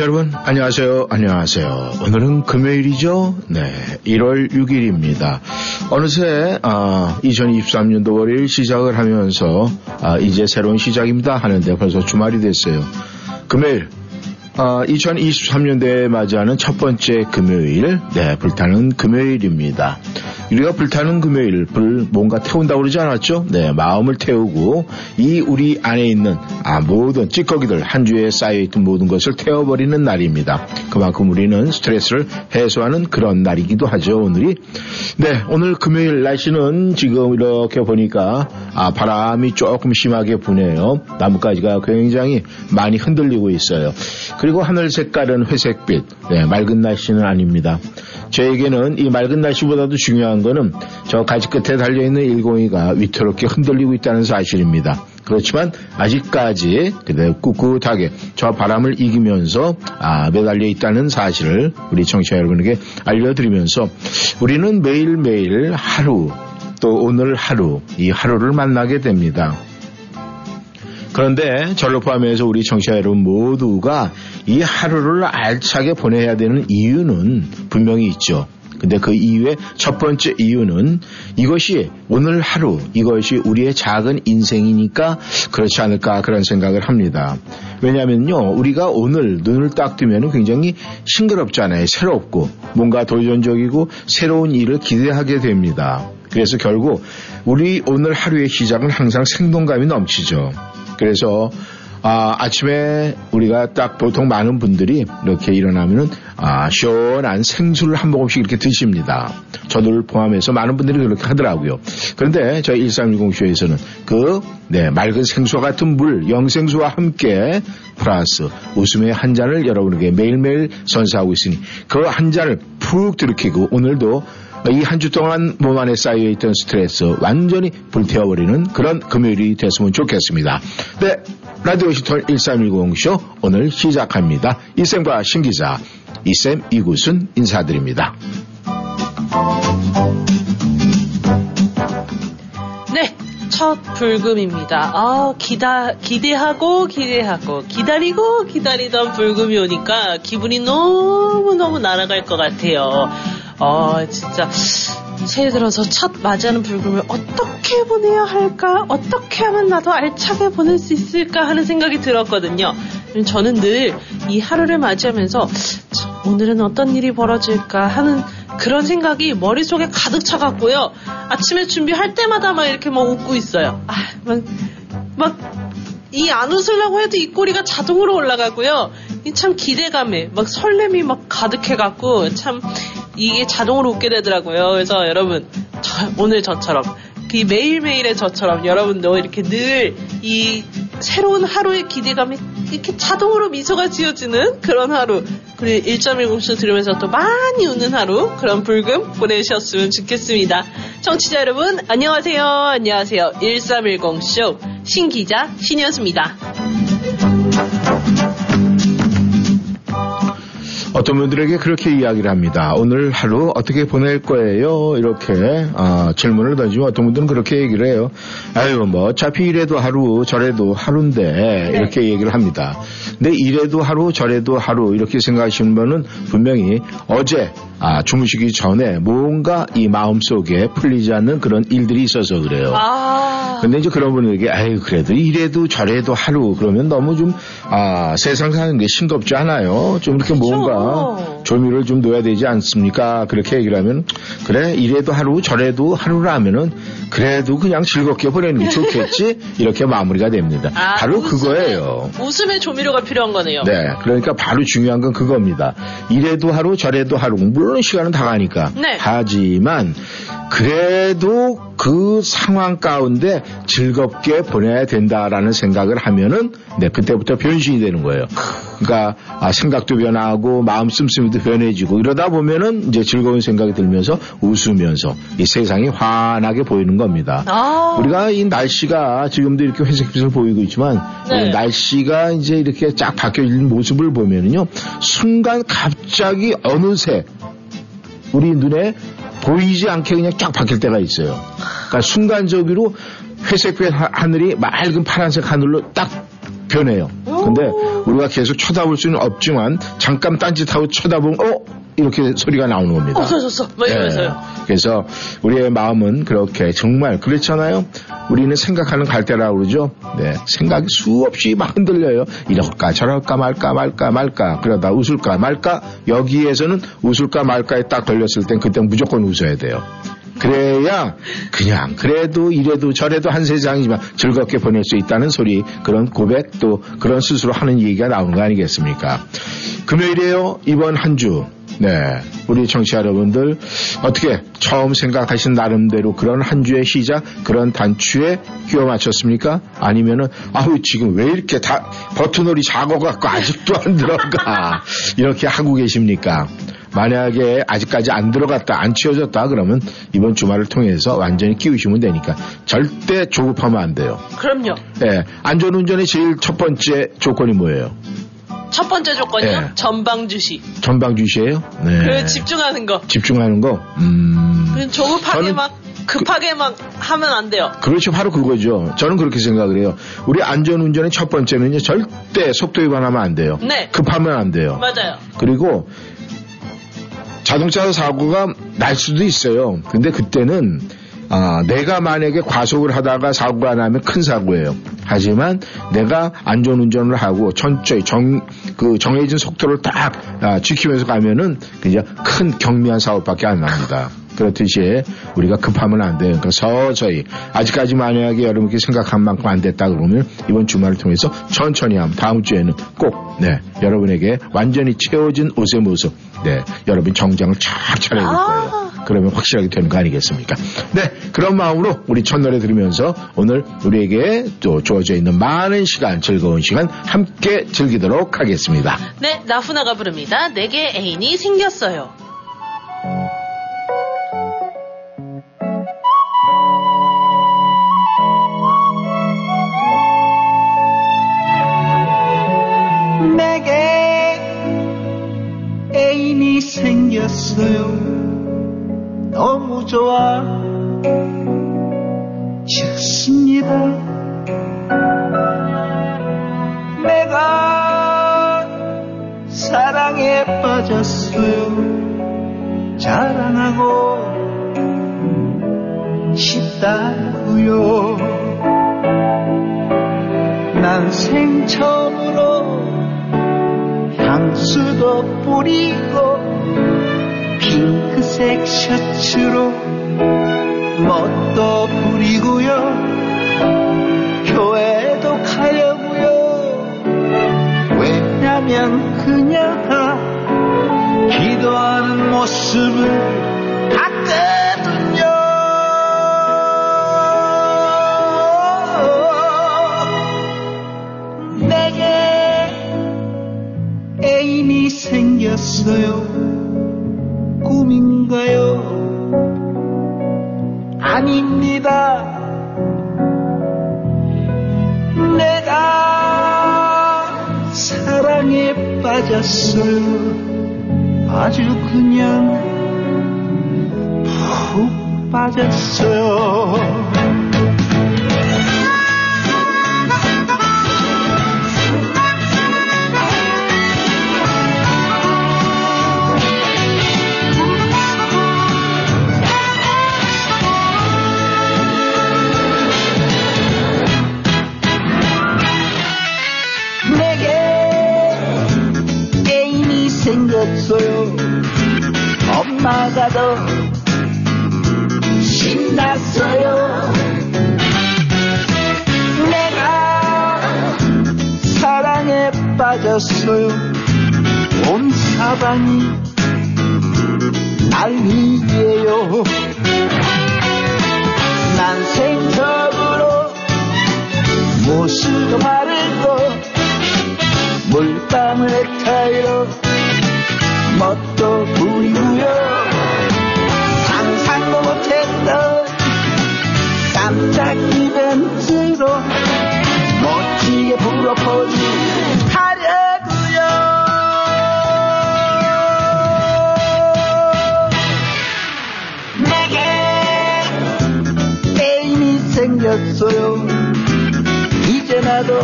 청취자 여러분, 안녕하세요. 안녕하세요. 오늘은 금요일이죠? 네. 1월 6일입니다. 어느새, 아, 2023년도 월요일 시작을 하면서, 아, 이제 새로운 시작입니다. 하는데 벌써 주말이 됐어요. 금요일, 아, 2023년도에 맞이하는 첫 번째 금요일, 네, 불타는 금요일입니다. 우리가 불타는 금요일 불 뭔가 태운다고 그러지 않았죠? 네, 마음을 태우고 이 우리 안에 있는 아, 모든 찌꺼기들 한 주에 쌓여있던 모든 것을 태워버리는 날입니다. 그만큼 우리는 스트레스를 해소하는 그런 날이기도 하죠, 오늘이. 네, 오늘 금요일 날씨는 지금 이렇게 보니까 아, 바람이 조금 심하게 부네요. 나뭇가지가 굉장히 많이 흔들리고 있어요. 그리고 하늘 색깔은 회색빛, 네, 맑은 날씨는 아닙니다. 저에게는 이 맑은 날씨보다도 중요한 거는 저 가지 끝에 달려있는 일공이가 위태롭게 흔들리고 있다는 사실입니다. 그렇지만 아직까지 그대로 꿋꿋하게 저 바람을 이기면서 아, 매달려 있다는 사실을 우리 청취자 여러분에게 알려드리면서 우리는 매일매일 하루 또 오늘 하루 이 하루를 만나게 됩니다. 그런데 저를 포함해서 우리 청취자 여러분 모두가 이 하루를 알차게 보내야 되는 이유는 분명히 있죠. 근데 그 이유의 첫 번째 이유는 이것이 오늘 하루, 이것이 우리의 작은 인생이니까 그렇지 않을까 그런 생각을 합니다. 왜냐면요, 우리가 오늘 눈을 딱 뜨면 굉장히 싱그럽잖아요. 새롭고, 뭔가 도전적이고 새로운 일을 기대하게 됩니다. 그래서 결국 우리 오늘 하루의 시작은 항상 생동감이 넘치죠. 그래서 아, 아침에 우리가 딱 보통 많은 분들이 이렇게 일어나면은 아, 시원한 생수를 한 모금씩 이렇게 드십니다. 저를 포함해서 많은 분들이 그렇게 하더라고요. 그런데 저희 1310쇼에서는 그, 네, 맑은 생수와 같은 물, 영생수와 함께 플러스 웃음의 한 잔을 여러분에게 매일매일 선사하고 있으니 그 한 잔을 푹 들이키고 오늘도 이 한 주 동안 몸 안에 쌓여있던 스트레스 완전히 불태워버리는 그런 금요일이 됐으면 좋겠습니다. 네, 라디오 시턴 1310쇼 오늘 시작합니다. 이쌤과 신기자, 이쌤 이구순 인사드립니다. 네, 첫 불금입니다. 아, 기다, 기대하고 기대하고 기다리고 기다리던 불금이 오니까 기분이 너무너무 날아갈 것 같아요. 아, 진짜 새해 들어서 첫 맞이하는 불금을 어떻게 보내야 할까? 어떻게 하면 나도 알차게 보낼 수 있을까 하는 생각이 들었거든요. 저는 늘 이 하루를 맞이하면서 오늘은 어떤 일이 벌어질까 하는 그런 생각이 머릿속에 가득 차갖고요. 아침에 준비할 때마다 막 이렇게 막 웃고 있어요. 아, 막, 막, 이 안 웃으려고 해도 입꼬리가 자동으로 올라가고요. 이참 기대감에 막 설렘이 막 가득해갖고 참 이게 자동으로 웃게 되더라고요. 그래서 여러분, 저, 오늘 저처럼, 그 매일매일의 저처럼 여러분도 이렇게 늘 이 새로운 하루의 기대감이 이렇게 자동으로 미소가 지어지는 그런 하루, 그리고 1.10쇼 들으면서 또 많이 웃는 하루, 그런 불금 보내셨으면 좋겠습니다. 청취자 여러분, 안녕하세요. 안녕하세요. 1310쇼 신기자 신이었습니다. 어떤 분들에게 그렇게 이야기를 합니다. 오늘 하루 어떻게 보낼 거예요? 이렇게 아, 질문을 던지면 어떤 분들은 그렇게 얘기를 해요. 아유 뭐 어차피 이래도 하루 저래도 하루인데 이렇게 얘기를 합니다. 근데 이래도 하루 저래도 하루 이렇게 생각하시는 분은 분명히 어제 아, 주무시기 전에 뭔가 이 마음속에 풀리지 않는 그런 일들이 있어서 그래요. 아. 근데 이제 그런 분에게 아유 그래도 이래도 저래도 하루 그러면 너무 좀 아, 세상 사는 게 싱겁지 않아요. 좀 이렇게. 뭔가 조미를 좀 넣어야 되지 않습니까? 그렇게 얘기를 하면 그래 이래도 하루 저래도 하루라면은 그래도 그냥 즐겁게 보내는 게 좋겠지 이렇게 마무리가 됩니다. 아, 바로 웃음에- 그거예요. 웃음의 조미료가 필요한 거네요. 네, 그러니까 바로 중요한 건 그겁니다. 이래도 하루 저래도 하루 물론 시간은 다 가니까 네. 하지만 그래도 그 상황 가운데 즐겁게 보내야 된다라는 생각을 하면은 네 그때부터 변신이 되는 거예요. 그러니까 아, 생각도 변하고 마음 씀씀이도 변해지고 이러다 보면은 이제 즐거운 생각이 들면서 웃으면서 이 세상이 환하게 보이는 겁니다. 아. 우리가 이 날씨가 지금도 이렇게 회색빛을 보이고 있지만 네. 이 날씨가 이제 이렇게 쫙 바뀌어진 모습을 보면은요 순간 갑자기 어느새 우리 눈에 보이지 않게 그냥 쫙 바뀔 때가 있어요. 그러니까 순간적으로 회색빛 하- 하늘이 맑은 파란색 하늘로 딱 변해요. 근데 우리가 계속 쳐다볼 수는 없지만 잠깐 딴짓하고 쳐다보면 어 이렇게 소리가 나오는 겁니다. 없어졌어. 막 이러면서요. 네. 그래서 우리의 마음은 그렇게 정말 그렇잖아요. 우리는 생각하는 갈대라고 그러죠. 네. 생각이 수없이 막 흔들려요. 이럴까 저럴까 말까 말까 말까 그러다 웃을까 말까 여기에서는 웃을까 말까에 딱 걸렸을 땐 그때 무조건 웃어야 돼요. 그래야 그냥 그래도 이래도 저래도 한 세상이지만 즐겁게 보낼 수 있다는 소리 그런 고백 또 그런 스스로 하는 얘기가 나오는 거 아니겠습니까? 금요일이에요 이번 한 주. 네. 우리 청취자 여러분들 어떻게 처음 생각하신 나름대로 그런 한 주의 시작 그런 단추에 끼워 맞췄습니까? 아니면은 아우 지금 왜 이렇게 다 버튼놀이 작어 갖고 아직도 안 들어가 이렇게 하고 계십니까? 만약에 아직까지 안 들어갔다 안 치워졌다 그러면 이번 주말을 통해서 완전히 끼우시면 되니까 절대 조급하면 안 돼요. 그럼요. 예, 안전운전의 제일 첫 번째 조건이 뭐예요? 첫 번째 조건이요. 네. 전방 주시. 전방 주시예요? 네. 그 집중하는 거. 집중하는 거. 음. 그 조급하게 막 급하게 막 하면 안 돼요. 그렇죠. 바로 그거죠. 저는 그렇게 생각을 해요. 우리 안전운전의 첫 번째는요. 절대 속도 위반하면 안 돼요. 네. 급하면 안 돼요. 맞아요. 그리고 자동차 사고가 날 수도 있어요. 근데 그때는 아, 내가 만약에 과속을 하다가 사고가 나면 큰 사고예요. 하지만 내가 안전운전을 하고 천천히 정, 그 정해진 속도를 딱 아, 지키면서 가면은 그냥 큰 경미한 사고밖에 안 납니다. 그렇듯이 우리가 급하면 안 돼요. 그러니까 서서히 아직까지 만약에 여러분께 생각한 만큼 안 됐다 그러면 이번 주말을 통해서 천천히 하면 다음 주에는 꼭 네, 여러분에게 완전히 채워진 옷의 모습 네, 여러분 정장을 쫙 차려줄 거예요. 그러면 확실하게 되는 거 아니겠습니까? 네, 그런 마음으로 우리 첫 노래 들으면서 오늘 우리에게 또 주어져 있는 많은 시간, 즐거운 시간 함께 즐기도록 하겠습니다. 네, 나훈아가 부릅니다. 내게 애인이 생겼어요. 생겼어요. 너무 좋아. 좋습니다. 내가 사랑에 빠졌어요. 자랑하고 싶다고요. 난 생 처음으로 향수도 뿌리고 핑크색 셔츠로 멋도 부리고요. 교회도 가려고요. 왜냐면 그녀가 기도하는 모습을 봤거든요. 내게 애인이 생겼어요. 꿈인가요? 아닙니다. 내가 사랑에 빠졌어요. 아주 그냥 푹 빠졌어요. 빠 생겼어요 이제 나도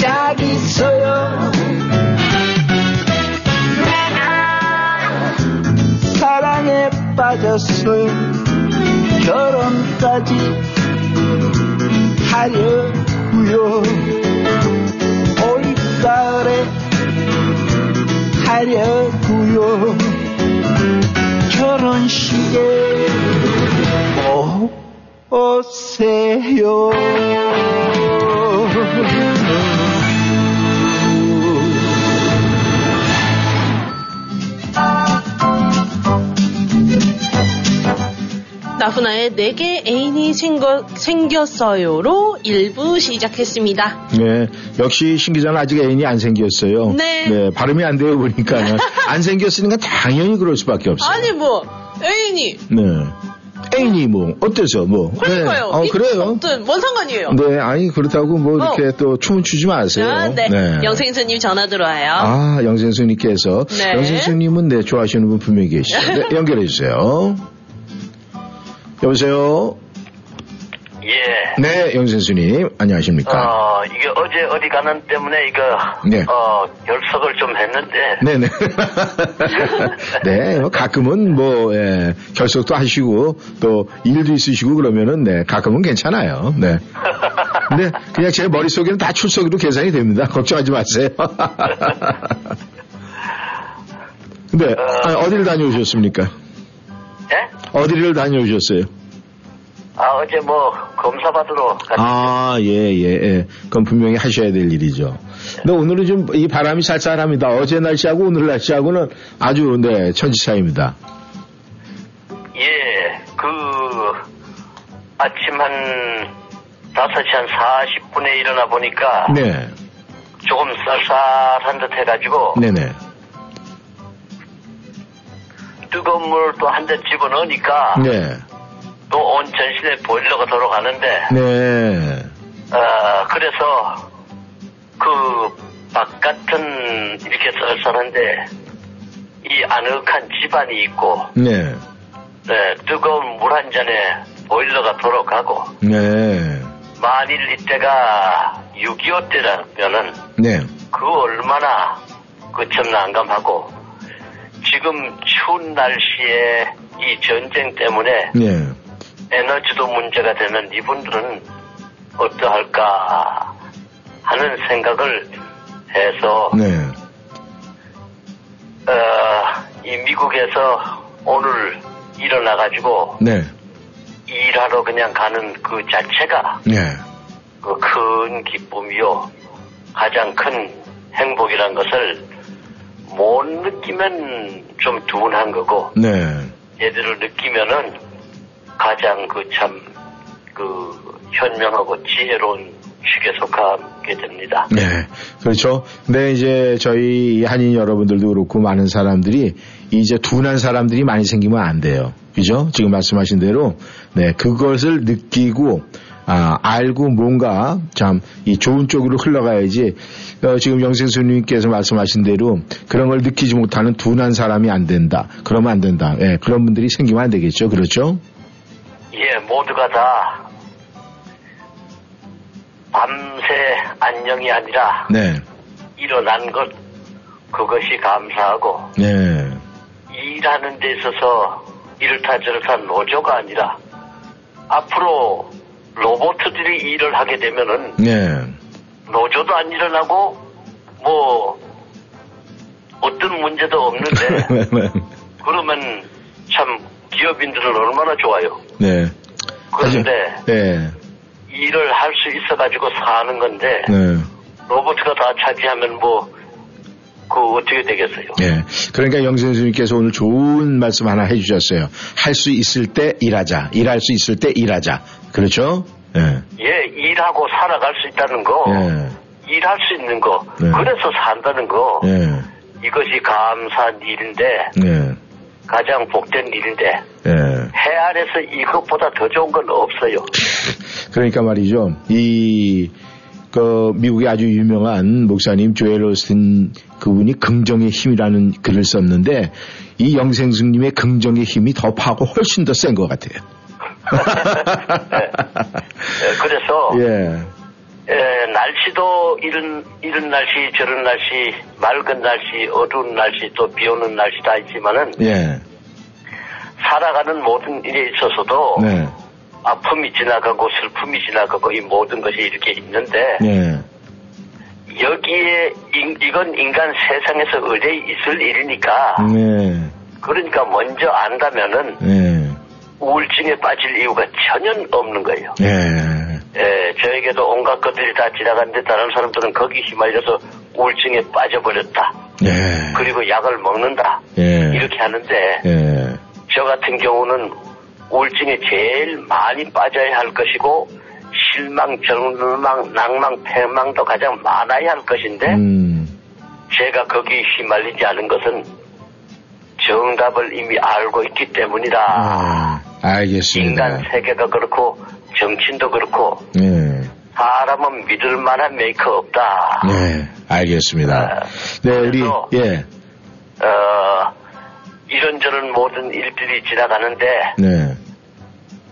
짝 있어요. 사랑에 빠졌어요. 결혼까지 하려고요. 올가을에 하려고요. 결혼식에 오세요. 나훈아의 내게 애인이 생겨, 생겼어요로 1부 시작했습니다. 네, 역시 신 기자는 아직 애인이 안 생겼어요. 네. 발음이 안 되어 보니까 안 생겼으니까 당연히 그럴 수밖에 없어요. 아니 뭐 애인이 네. 애인이 뭐 어때서 뭐? 그러니까요. 네. 어, 그래요. 없든 뭔 상관이에요. 네, 아니 그렇다고 뭐 이렇게 어. 또 춤을 추지 마세요. 아, 네. 영생수님 전화 들어와요. 아, 영생수님께서 네. 영생수님은 네 좋아하시는 분 분명히 계시죠. 네, 연결해 주세요. 여보세요. 예. 네, 영생수님 안녕하십니까? 어, 이게 어제 어디 가는 때문에 이거, 네. 어, 결석을 좀 했는데, 네네. 네, 뭐 가끔은 뭐, 예, 결석도 하시고, 또 일도 있으시고 그러면은, 네, 가끔은 괜찮아요. 네. 근데 그냥 제 머릿속에는 다 출석으로 계산이 됩니다. 걱정하지 마세요. 근데, 아니, 어디를 다녀오셨습니까? 예? 어디를 다녀오셨어요? 아, 어제 뭐, 검사 받으러 갔 아, 예, 예, 예. 그건 분명히 하셔야 될 일이죠. 근데 오늘은 좀 이 바람이 쌀쌀합니다. 어제 날씨하고 오늘 날씨하고는 아주, 네, 천지차입니다. 예, 그, 아침 한 5시 한 40분에 일어나 보니까, 네. 조금 쌀쌀한 듯 해가지고, 네네. 뜨거운 물 또한잔 집어넣으니까, 네. 또 온 전신에 보일러가 돌아가는데, 네. 어, 그래서 그 바깥은 이렇게 쌀쌀한데 이 아늑한 집안이 있고 네. 네, 뜨거운 물 한 잔에 보일러가 돌아가고 네. 만일 이때가 6.25 때라면은 네. 그 얼마나 그참 난감하고 지금 추운 날씨에 이 전쟁 때문에 네. 에너지도 문제가 되는 이분들은 어떠할까 하는 생각을 해서 네. 어, 이 미국에서 오늘 일어나 가지고 네. 일하러 그냥 가는 그 자체가 네. 그큰 기쁨이요 가장 큰 행복이란 것을 못 느끼면 좀 둔한 거고 네. 얘들을 느끼면은 가장 그참그 현명하고 지혜로운 축에 속하게 됩니다. 네. 그렇죠. 근데 이제 저희 한인 여러분들도 그렇고 많은 사람들이 이제 둔한 사람들이 많이 생기면 안 돼요. 그죠? 지금 말씀하신 대로 네, 그것을 느끼고 아, 알고 뭔가 참 이 좋은 쪽으로 흘러가야지 어, 지금 영생수님께서 말씀하신 대로 그런 걸 느끼지 못하는 둔한 사람이 안 된다. 그러면 안 된다. 예, 그런 분들이 생기면 안 되겠죠. 그렇죠? 예, 모두가 다 밤새 안녕이 아니라 네. 일어난 것 그것이 감사하고 네. 일하는 데 있어서 이렇다 저렇다 노조가 아니라 앞으로 로봇들이 일을 하게 되면은 네. 노조도 안 일어나고 뭐 어떤 문제도 없는데 그러면 참 기업인들은 얼마나 좋아요. 네. 그런데 네. 일을 할 수 있어가지고 사는 건데 네. 로봇가 다 차지하면 뭐 그 어떻게 되겠어요? 예. 그러니까 영선수님께서 오늘 좋은 말씀 하나 해주셨어요. 할 수 있을 때 일하자. 일할 수 있을 때 일하자. 그렇죠? 예. 예, 일하고 살아갈 수 있다는 거, 예. 일할 수 있는 거, 네. 그래서 산다는 거, 예. 이것이 감사한 일인데 예. 가장 복된 일인데 예. 해 아래서 이것보다 더 좋은 건 없어요. 그러니까 말이죠. 이, 그, 미국의 아주 유명한 목사님 조엘 오스틴 그분이 긍정의 힘이라는 글을 썼는데 이 영생승님의 긍정의 힘이 더 파고 훨씬 더 센 것 같아요. 예, 그래서 예. 예, 날씨도 이런 이런 날씨 저런 날씨 맑은 날씨 어두운 날씨 또 비 오는 날씨 다 있지만은 예. 살아가는 모든 일에 있어서도 네. 아픔이 지나가고 슬픔이 지나가고 이 모든 것이 이렇게 있는데 예. 여기에 인- 이건 인간 세상에서 의뢰 있을 일이니까 네. 그러니까 먼저 안다면은 예. 우울증에 빠질 이유가 전혀 없는 거예요. 예. 예, 저에게도 온갖 것들이 다 지나갔는데 다른 사람들은 거기 휘말려서 우울증에 빠져버렸다. 예. 그리고 약을 먹는다. 예. 이렇게 하는데 예. 저 같은 경우는 우울증에 제일 많이 빠져야 할 것이고 실망, 절망, 낭망, 패망도 가장 많아야 할 것인데 음. 제가 거기 휘말리지 않은 것은 정답을 이미 알고 있기 때문이다. 아, 알겠습니다. 인간 세계가 그렇고 정치인도 그렇고 예. 사람은 믿을 만한 메이커 없다. 네, 알겠습니다. 네, 우리, 예, 어, 이런저런 모든 일들이 지나가는데 네,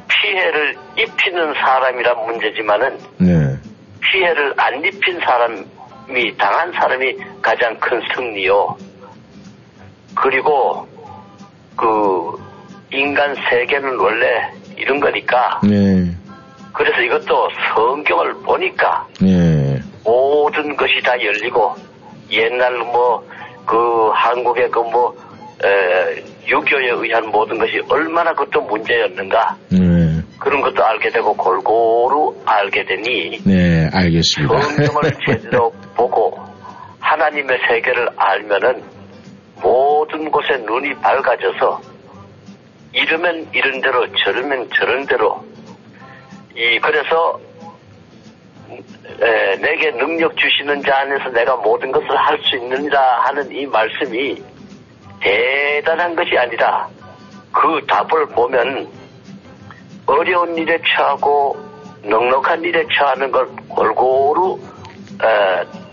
피해를 입히는 사람이란 문제지만은 네, 피해를 안 입힌 사람이 당한 사람이 가장 큰 승리요. 그리고 그 인간 세계는 원래 이런 거니까 네, 그래서 이것도 성경을 보니까 네, 모든 것이 다 열리고 옛날 뭐 그 한국의 그뭐 유교에 의한 모든 것이 얼마나 그것도 문제였는가 네, 그런 것도 알게 되고 골고루 알게 되니 네, 알겠습니다. 성경을 제대로 보고 하나님의 세계를 알면은 모든 곳에 눈이 밝아져서 이러면 이런 대로 저러면 저런 대로 이 그래서 에, 내게 능력 주시는 자 안에서 내가 모든 것을 할 수 있느니라 하는 이 말씀이 대단한 것이 아니라 그 답을 보면 어려운 일에 처하고 넉넉한 일에 처하는 걸 골고루 에,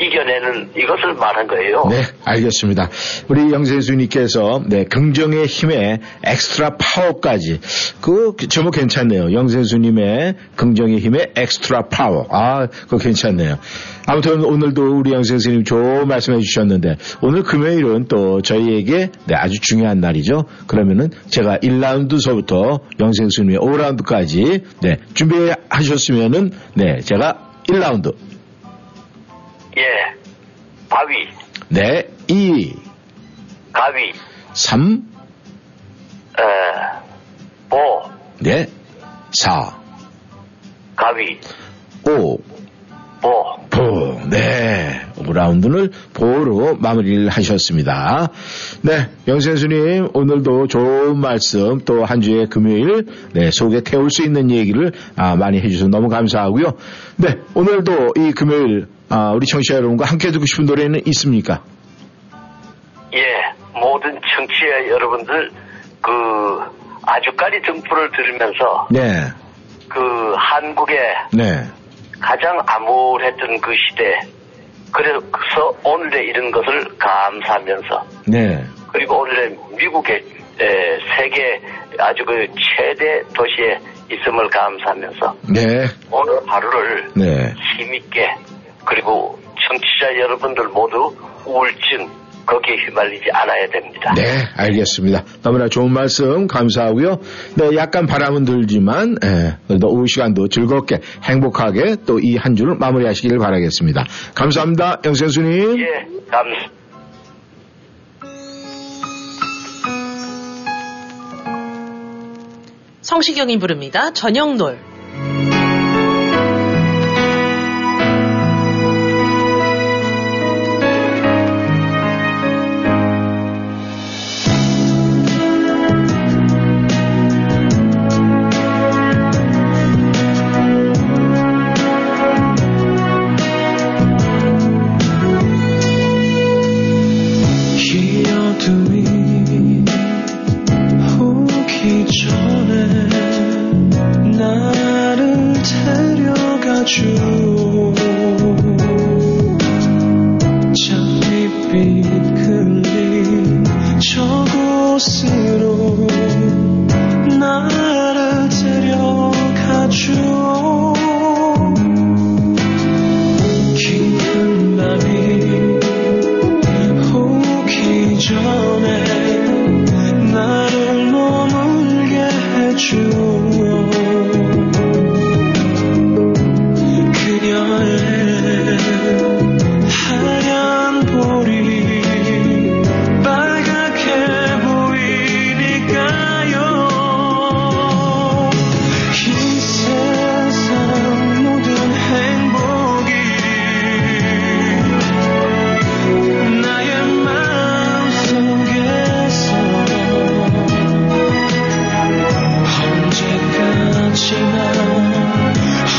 이겨내는 이것을 말한 거예요. 네, 알겠습니다. 우리 영생수님께서 네, 긍정의 힘에 extra power까지 그 제목 괜찮네요. 영생수님의 긍정의 힘에 extra power. 아, 그거 괜찮네요. 아무튼 오늘도 우리 영생수님 좋은 말씀해 주셨는데 오늘 금요일은 또 저희에게 네, 아주 중요한 날이죠. 그러면은 제가 1라운드서부터 영생수님의 5라운드까지 네, 준비하셨으면은 네, 제가 1라운드 예. 바위, 네, 2, 가위, 3, 에, 보, 네, 4, 가위, 5, 보. 보. 네. 5라운드를 보로 마무리를 하셨습니다. 네. 영생수님, 오늘도 좋은 말씀 또 한 주의 금요일, 네, 속에 태울 수 있는 얘기를 아, 많이 해주셔서 너무 감사하고요. 네. 오늘도 이 금요일, 아, 우리 청취자 여러분과 함께 듣고 싶은 노래는 있습니까? 예. 모든 청취자 여러분들, 그, 아주까리 등불을 들으면서 네. 그 한국의 네. 가장 암울했던 그 시대 그래서 오늘의 이런 것을 감사하면서 네. 그리고 오늘의 미국의 에, 세계 아주 그 최대 도시에 있음을 감사하면서 네. 오늘 하루를 네. 힘있게 그리고 청취자 여러분들 모두 우울증 거기에 휘말리지 않아야 됩니다. 네, 알겠습니다. 너무나 좋은 말씀 감사하고요. 네, 약간 바람은 들지만 예, 오후 시간도 즐겁게 행복하게 또 이 한 주를 마무리하시길 바라겠습니다. 감사합니다, 영생수님. 예, 감사. 성시경이 부릅니다. 저녁놀.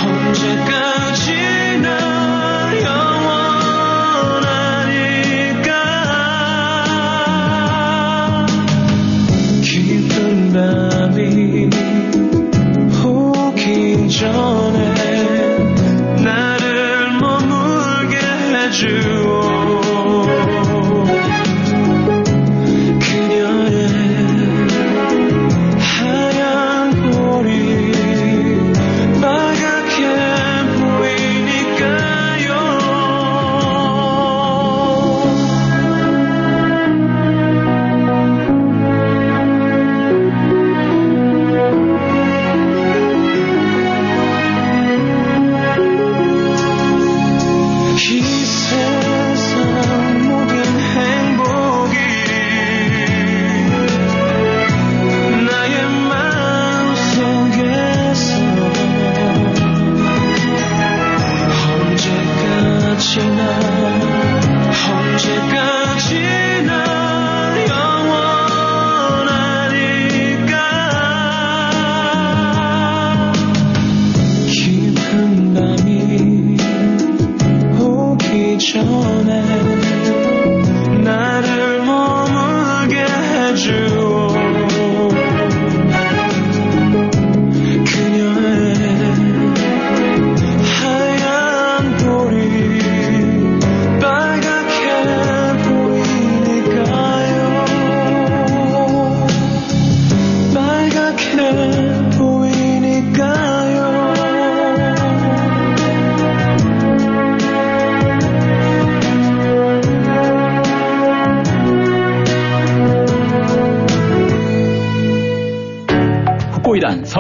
언제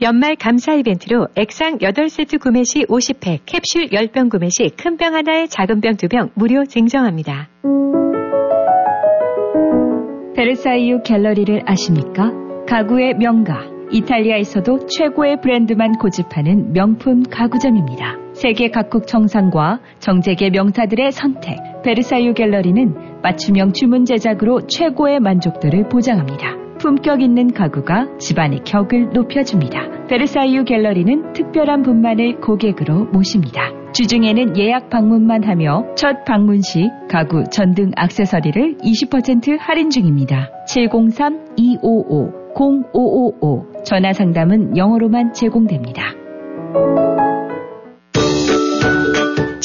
연말 감사 이벤트로 액상 8세트 구매 시 50팩, 캡슐 10병 구매 시 큰 병 하나에 작은 병 2병 무료 증정합니다. 베르사이유 갤러리를 아십니까? 가구의 명가, 이탈리아에서도 최고의 브랜드만 고집하는 명품 가구점입니다. 세계 각국 정상과 정재계 명사들의 선택. 베르사유 갤러리는 맞춤형 주문 제작으로 최고의 만족도를 보장합니다. 품격 있는 가구가 집안의 격을 높여줍니다. 베르사유 갤러리는 특별한 분만을 고객으로 모십니다. 주중에는 예약 방문만 하며 첫 방문 시 가구, 전등, 액세서리를 20% 할인 중입니다. 703-255-0555 전화 상담은 영어로만 제공됩니다.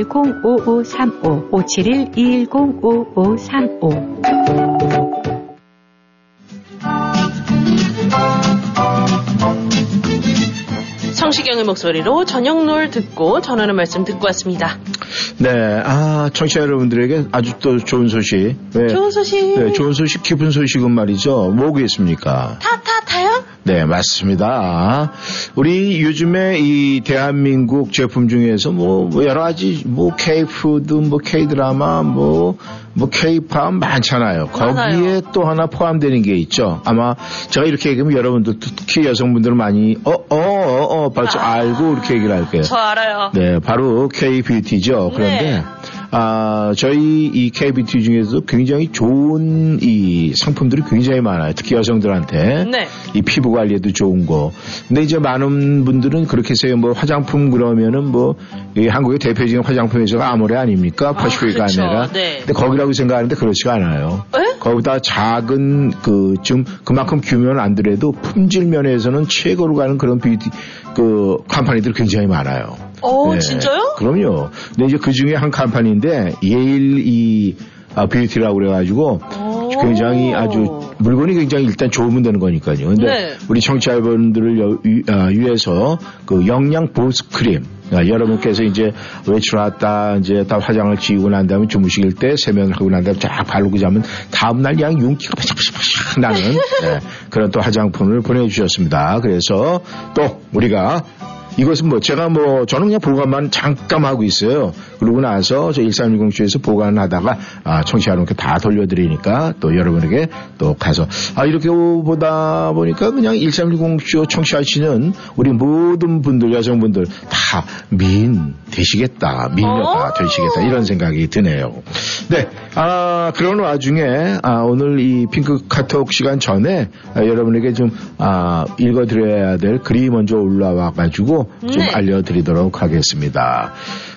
210-5535 571-210-5535 성시경의 목소리로 저녁놀 듣고 전하는 말씀 듣고 왔습니다. 네, 아, 청취자 여러분들에게 아주 또 좋은 소식. 네, 좋은 소식. 네, 좋은 소식, 기쁜 소식은 말이죠. 뭐겠습니까? 타, 타, 타요? 네, 맞습니다. 우리 요즘에 이 대한민국 제품 중에서 뭐, 뭐 여러 가지 뭐 K푸드, 뭐 K드라마, 뭐, 뭐 K팝 많잖아요. 거기에 많아요. 또 하나 포함되는 게 있죠. 아마 제가 이렇게 얘기하면 여러분들 특히 여성분들은 많이 어, 어, 어, 어 벌써 알고 이렇게 얘기를 할 거예요. 저 알아요. 네, 바로 K-뷰티죠. 그런데, 네. 아, 저희 이 K-뷰티 중에서도 굉장히 좋은 이 상품들이 굉장히 많아요. 특히 여성들한테. 네. 이 피부 관리에도 좋은 거. 근데 이제 많은 분들은 그렇게 해서 뭐 화장품 그러면은 뭐, 이 한국의 대표적인 화장품 회사가 아모레 아닙니까? 퍼시픽 그쵸. 아메라. 네. 근데 거기라고 생각하는데 그렇지가 않아요. 에? 거기다 작은 그 좀 그만큼 규모는 안 더라도 품질 면에서는 최고로 가는 그런 뷰티 그 company들 굉장히 많아요. 오, 네. 진짜요? 그럼요. 근데 이제 그 중에 한 company인데 예일 이 아, 뷰티라고 그래가지고 굉장히 아주 물건이 굉장히 일단 좋으면 되는 거니까요. 근데 네. 우리 청취자분들을 위- 아, 위해서 그 영양 보습 크림 아, 여러분께서 이제 외출했다 이제 다 화장을 지우고 난 다음에 주무실 때 세면을 하고 난 다음에 쫙 바르고 자면 다음날 그냥 윤기가 바짝바짝 나는 네, 그런 또 화장품을 보내주셨습니다. 그래서 또 우리가 이것은 뭐 제가 뭐 저는 그냥 보관만 잠깐 하고 있어요. 그러고 나서 저 1360쇼에서 보관하다가 아, 청취자 여러분께 다 돌려드리니까 또 여러분에게 또 가서 아 이렇게 보다 보니까 그냥 1360쇼 청취하시는 우리 모든 분들 여성분들 다 미인 되시겠다 미녀가 되시겠다 이런 생각이 드네요. 네, 아 그런 와중에 아, 오늘 이 핑크 카톡 시간 전에 아, 여러분에게 좀 아, 읽어드려야 될 글이 먼저 올라와 가지고 좀 네. 알려드리도록 하겠습니다.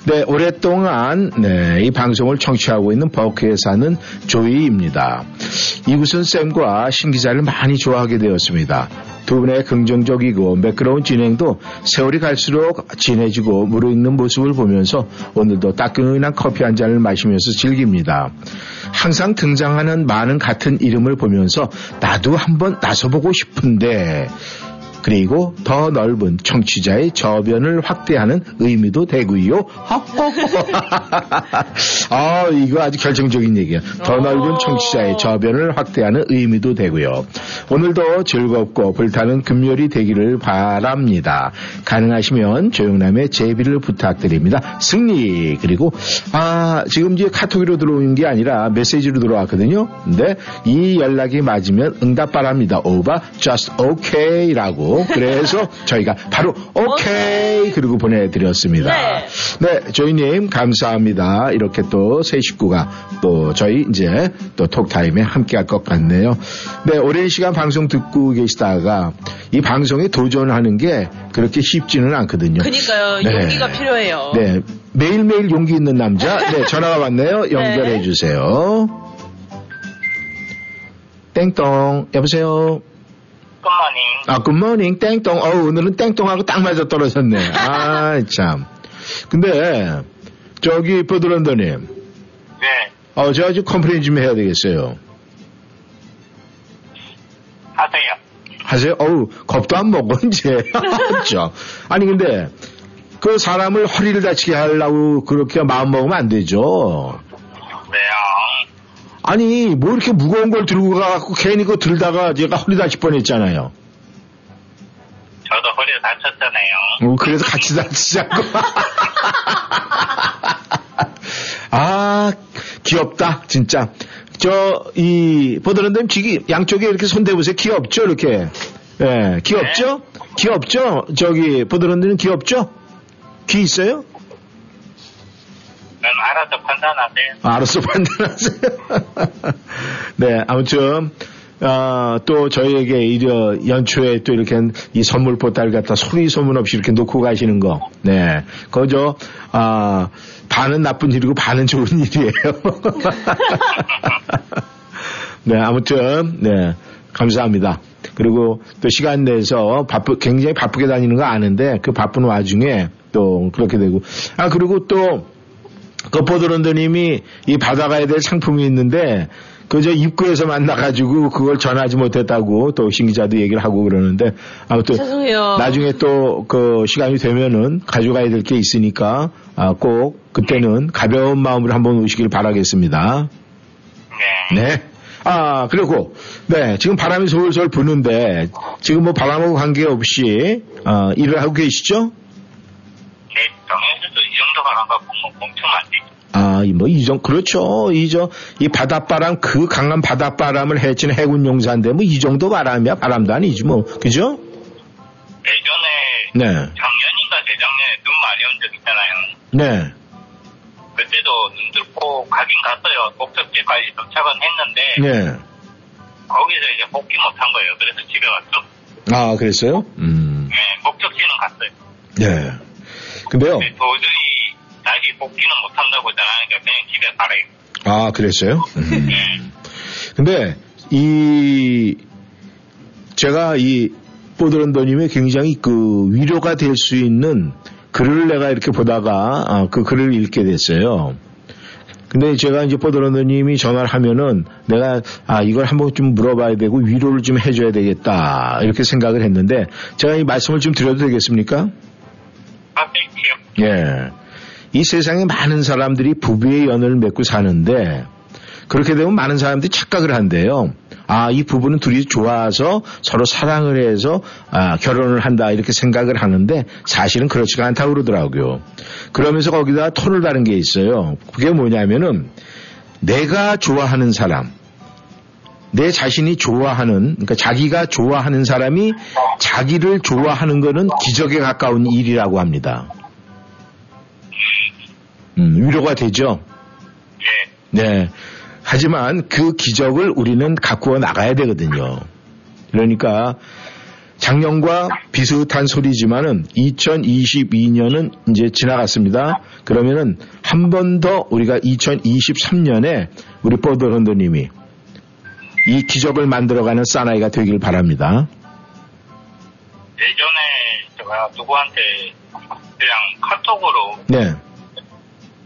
네, 오랫동안 네, 이 방송을 청취하고 있는 버크에 사는 조이입니다. 이구선 쌤과 신 기자를 많이 좋아하게 되었습니다. 두 분의 긍정적이고 매끄러운 진행도 세월이 갈수록 진해지고 무르익는 모습을 보면서 오늘도 따끈한 커피 한 잔을 마시면서 즐깁니다. 항상 등장하는 많은 같은 이름을 보면서 나도 한번 나서보고 싶은데 그리고 더 넓은 청취자의 저변을 확대하는 의미도 되고요. 아, 이거 아주 결정적인 얘기야. 더 넓은 청취자의 저변을 확대하는 의미도 되고요. 오늘도 즐겁고 불타는 금요일이 되기를 바랍니다. 가능하시면 조영남의 제비를 부탁드립니다. 승리 그리고 아 지금 이제 카톡으로 들어온 게 아니라 메시지로 들어왔거든요. 근데 이 연락이 맞으면 응답 바랍니다. over just okay라고 그래서 저희가 바로 오케이 그리고 보내드렸습니다. 네, 조이님 감사합니다. 이렇게 또 새 식구가 또 저희 이제 또 톡타임에 함께할 것 같네요. 네, 오랜 시간 방송 듣고 계시다가 이 방송에 도전하는 게 그렇게 쉽지는 않거든요. 그니까요. 네. 용기가 필요해요. 네, 매일매일 용기 있는 남자. 네, 전화가 왔네요. 연결해 주세요. 땡똥, 여보세요. 굿모닝. 아, 굿모닝, 땡똥. 어 오늘은 땡똥하고 딱 맞아 떨어졌네. 아, 참. 근데, 저기, 버드런더님. 네. 어, 제가 좀 complain 좀 해야 되겠어요. 하세요. 하세요? 어우, 겁도 안 먹어, 이제. 그죠? 아니, 근데, 그 사람을 허리를 다치게 하려고 그렇게 마음 먹으면 안 되죠. 왜요? 아니, 뭐 이렇게 무거운 걸 들고 가갖고 괜히 그거 들다가 제가 허리 다칠 뻔 했잖아요. 저도 허리 다쳤잖아요. 어, 그래서 같이 다치자고. 아, 귀엽다, 진짜. 저, 이, 보드런님 지기, 양쪽에 이렇게 손 대보세요. 귀엽죠, 이렇게. 예, 귀엽죠? 귀엽죠? 저기, 보드런님 귀엽죠? 귀 있어요? 넌 알아서 판단하세요. 아, 알았어, 판단하세요. 네, 아무튼, 아, 또 저희에게 이려 연초에 또 이렇게 이 선물 보따리 갖다 소리 소문 없이 이렇게 놓고 가시는 거. 네. 그저, 아, 반은 나쁜 일이고 반은 좋은 일이에요. 네, 아무튼, 네. 감사합니다. 그리고 또 시간 내서 바쁘, 굉장히 바쁘게 다니는 거 아는데 그 바쁜 와중에 또 그렇게 되고. 아, 그리고 또 거포드런더님이 이 받아가야 될 상품이 있는데 그저 입구에서 만나가지고 그걸 전하지 못했다고 또 신기자도 얘기를 하고 그러는데 아무튼 죄송해요. 나중에 또 그 시간이 되면은 가져가야 될 게 있으니까 아, 꼭 그때는 가벼운 마음으로 한번 오시길 바라겠습니다. 네. 아, 그리고, 네, 지금 바람이 솔솔 부는데, 지금 뭐 바람하고 관계없이, 어, 일을 하고 계시죠? 네, 정해서도 이 정도 바람 갖고 뭐 멈추면 안 되죠. 아, 이 뭐, 이정, 그렇죠. 이, 저, 이 바닷바람, 그 강한 바닷바람을 해치는 해군 용사인데, 뭐, 이 정도 바람이야. 바람도 아니지, 뭐. 그죠? 예전에 네. 작년인가 재작년에 눈 많이 온 적 있잖아요. 네. 그때도 눈 뚫고 가긴 갔어요. 목적지까지 도착은 했는데 네. 거기서 이제 복귀 못 한 거예요. 그래서 집에 왔죠. 아, 그랬어요? 음. 네, 목적지는 갔어요. 네. 근데요. 근데 도저히 다시 복귀는 못한다고 전하니까 그냥 집에 가래요. 아, 그랬어요? 음. 근데, 이, 제가 이, 뽀드런더님의 굉장히 그 위로가 될 수 있는 글을 내가 이렇게 보다가, 아, 그 글을 읽게 됐어요. 근데 제가 이제 뽀드런더님이 전화를 하면은 내가, 아, 이걸 한번 좀 물어봐야 되고 위로를 좀 해줘야 되겠다. 이렇게 생각을 했는데, 제가 이 말씀을 좀 드려도 되겠습니까? 아, 네, 예. 이 세상에 많은 사람들이 부부의 연을 맺고 사는데 그렇게 되면 많은 사람들이 착각을 한대요. 아, 이 부부는 둘이 좋아서 서로 사랑을 해서 아, 결혼을 한다 이렇게 생각을 하는데 사실은 그렇지가 않다고 그러더라고요. 그러면서 거기다 톤을 다른 게 있어요. 그게 뭐냐면은 내가 좋아하는 사람, 내 자신이 좋아하는, 그러니까 자기가 좋아하는 사람이 자기를 좋아하는 거는 기적에 가까운 일이라고 합니다. 음, 위로가 되죠? 네. 하지만 그 기적을 우리는 가꾸어 나가야 되거든요. 그러니까 작년과 비슷한 소리지만은 2022년은 이제 지나갔습니다. 그러면은 한 번 더 우리가 2023년에 우리 뽀드런더님이 이 기적을 만들어가는 사나이가 되길 바랍니다. 예전에 제가 누구한테 그냥 카톡으로 네,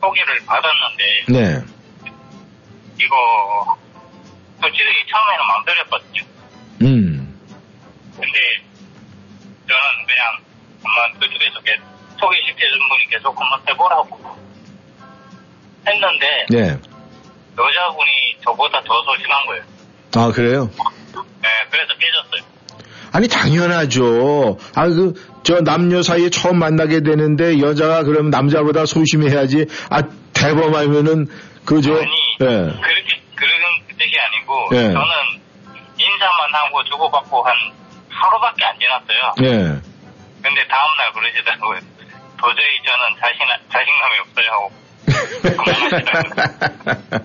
소개를 받았는데 네, 이거 솔직히 처음에는 망설였거든요. 음, 근데 저는 그냥 한번 그쪽에서 계- 소개시켜준 분이 계속 한번 해보라고 했는데 네. 여자분이 저보다 더 소심한 거예요. 아, 그래요? 네, 그래서 깨졌어요. 아니, 당연하죠. 아, 그, 저 남녀 사이에 처음 만나게 되는데 여자가 그러면 남자보다 소심해야지. 아, 대범하면은, 그저, 예. 그렇게 그런 뜻이 아니고 예. 저는 인사만 하고 주고받고 한 하루밖에 안 지났어요. 예. 근데 다음날 그러시더라고요. 도저히 저는 자신, 자신감이 없어요 하고.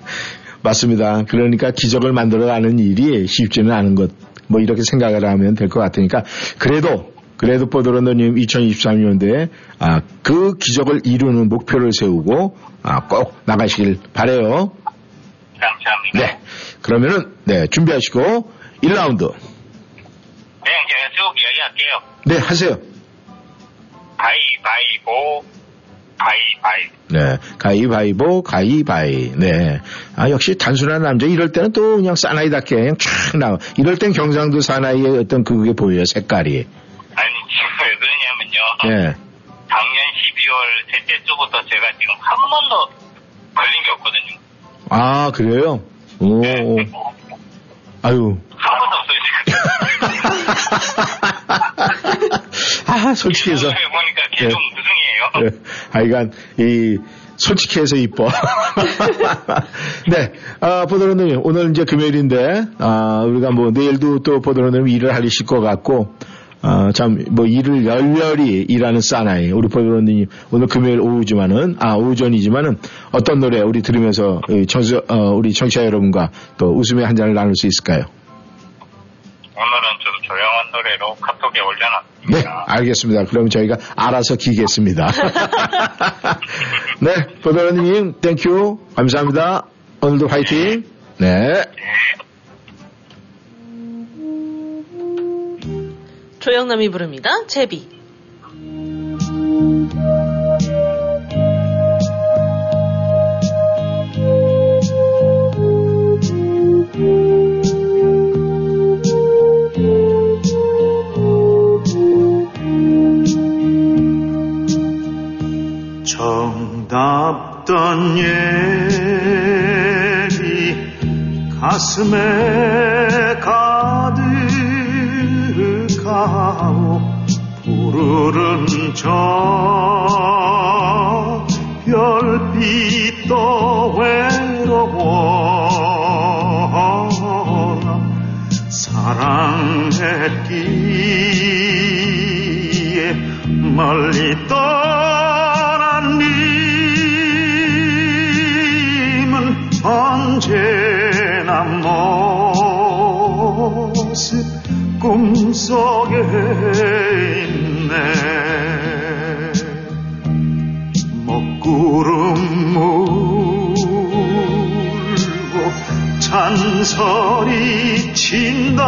맞습니다. 그러니까 기적을 만들어가는 일이 쉽지는 않은 것, 뭐 이렇게 생각을 하면 될 것 같으니까 그래도 그래도 뽀드런더님 2023년도에 아, 그 기적을 이루는 목표를 세우고 아, 꼭 나가시길 바래요. 감사합니다. 네. 그러면은 네 준비하시고 1라운드 네, 제가 쭉 이야기할게요. 네 하세요. 가위바위보, 가위바위. 네. 가위바위보, 가위바위. 네. 아, 역시 단순한 남자. 이럴 때는 또 그냥 사나이답게 그냥 촥 나와. 이럴 땐 경상도 사나이의 어떤 그게 보여요, 색깔이. 아니, 지금 왜 그러냐면요. 예. 작년 12월 셋째 주부터 제가 지금 한 번도 걸린 게 없거든요. 아, 그래요? 오. 아유. 한 번도 없어요, 아, 솔직해서. 지금 보니까 계속 네. 무승이에요. 네. 하여간, 이, 솔직해서 이뻐. 네. 아, 보도로님, 오늘 이제 금요일인데, 아, 우리가 뭐, 내일도 또 보도로님 일을 하실 것 같고, 아, 참, 뭐, 일을 열렬히 일하는 사나이. 우리 보도로님, 오늘 금요일 오후지만은, 아, 오전이지만은, 어떤 노래 우리 들으면서, 이 청취, 어, 우리 청취자 여러분과 또 웃음의 한 잔을 나눌 수 있을까요? 오늘은 좀 조용한 노래로 카톡에 올려놨. 네, 알겠습니다. 그럼 저희가 알아서 기겠습니다. 네, 보도로님, thank you. 감사합니다. 오늘도 화이팅. 네. 조영남이 부릅니다. 제비. 정답던 예비 가슴에 가득 하고 푸르른 저 별빛도 외로워라. 사랑했기에 멀리 떠난 님은 언제나 모습 꿈속에 있네. 먹구름 물고 잔소리 친다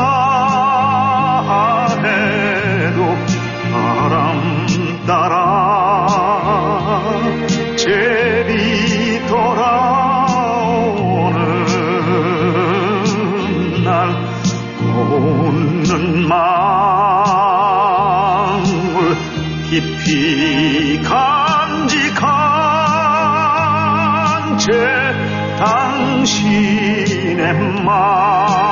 해도 바람 따라 제 깊이 간직한 채 당신의 마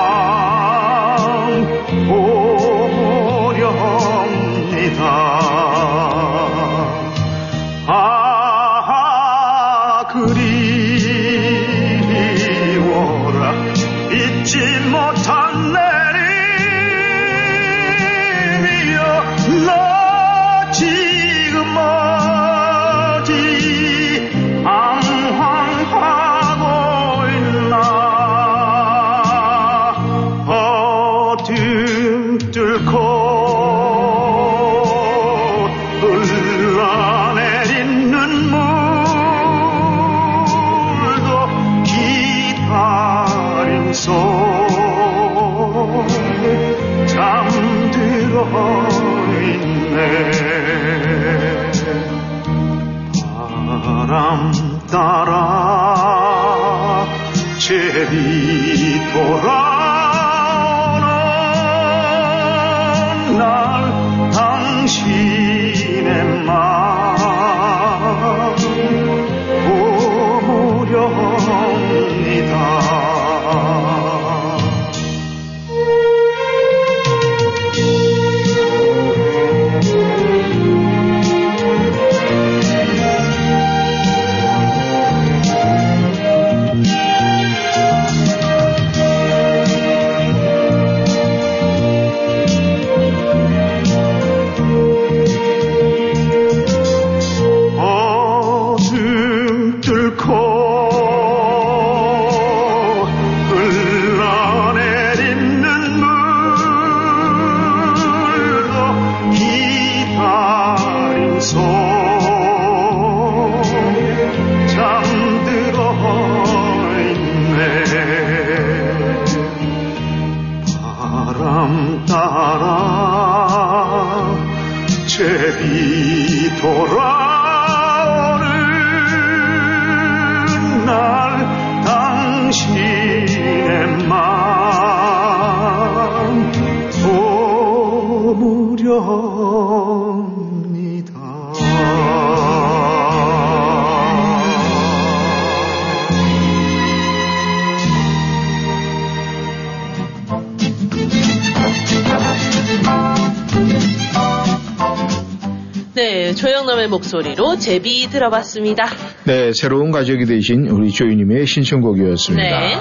조영남의 목소리로 제비 들어봤습니다. 네, 새로운 가족이 되신 우리 조이님의 신청곡이었습니다. 네.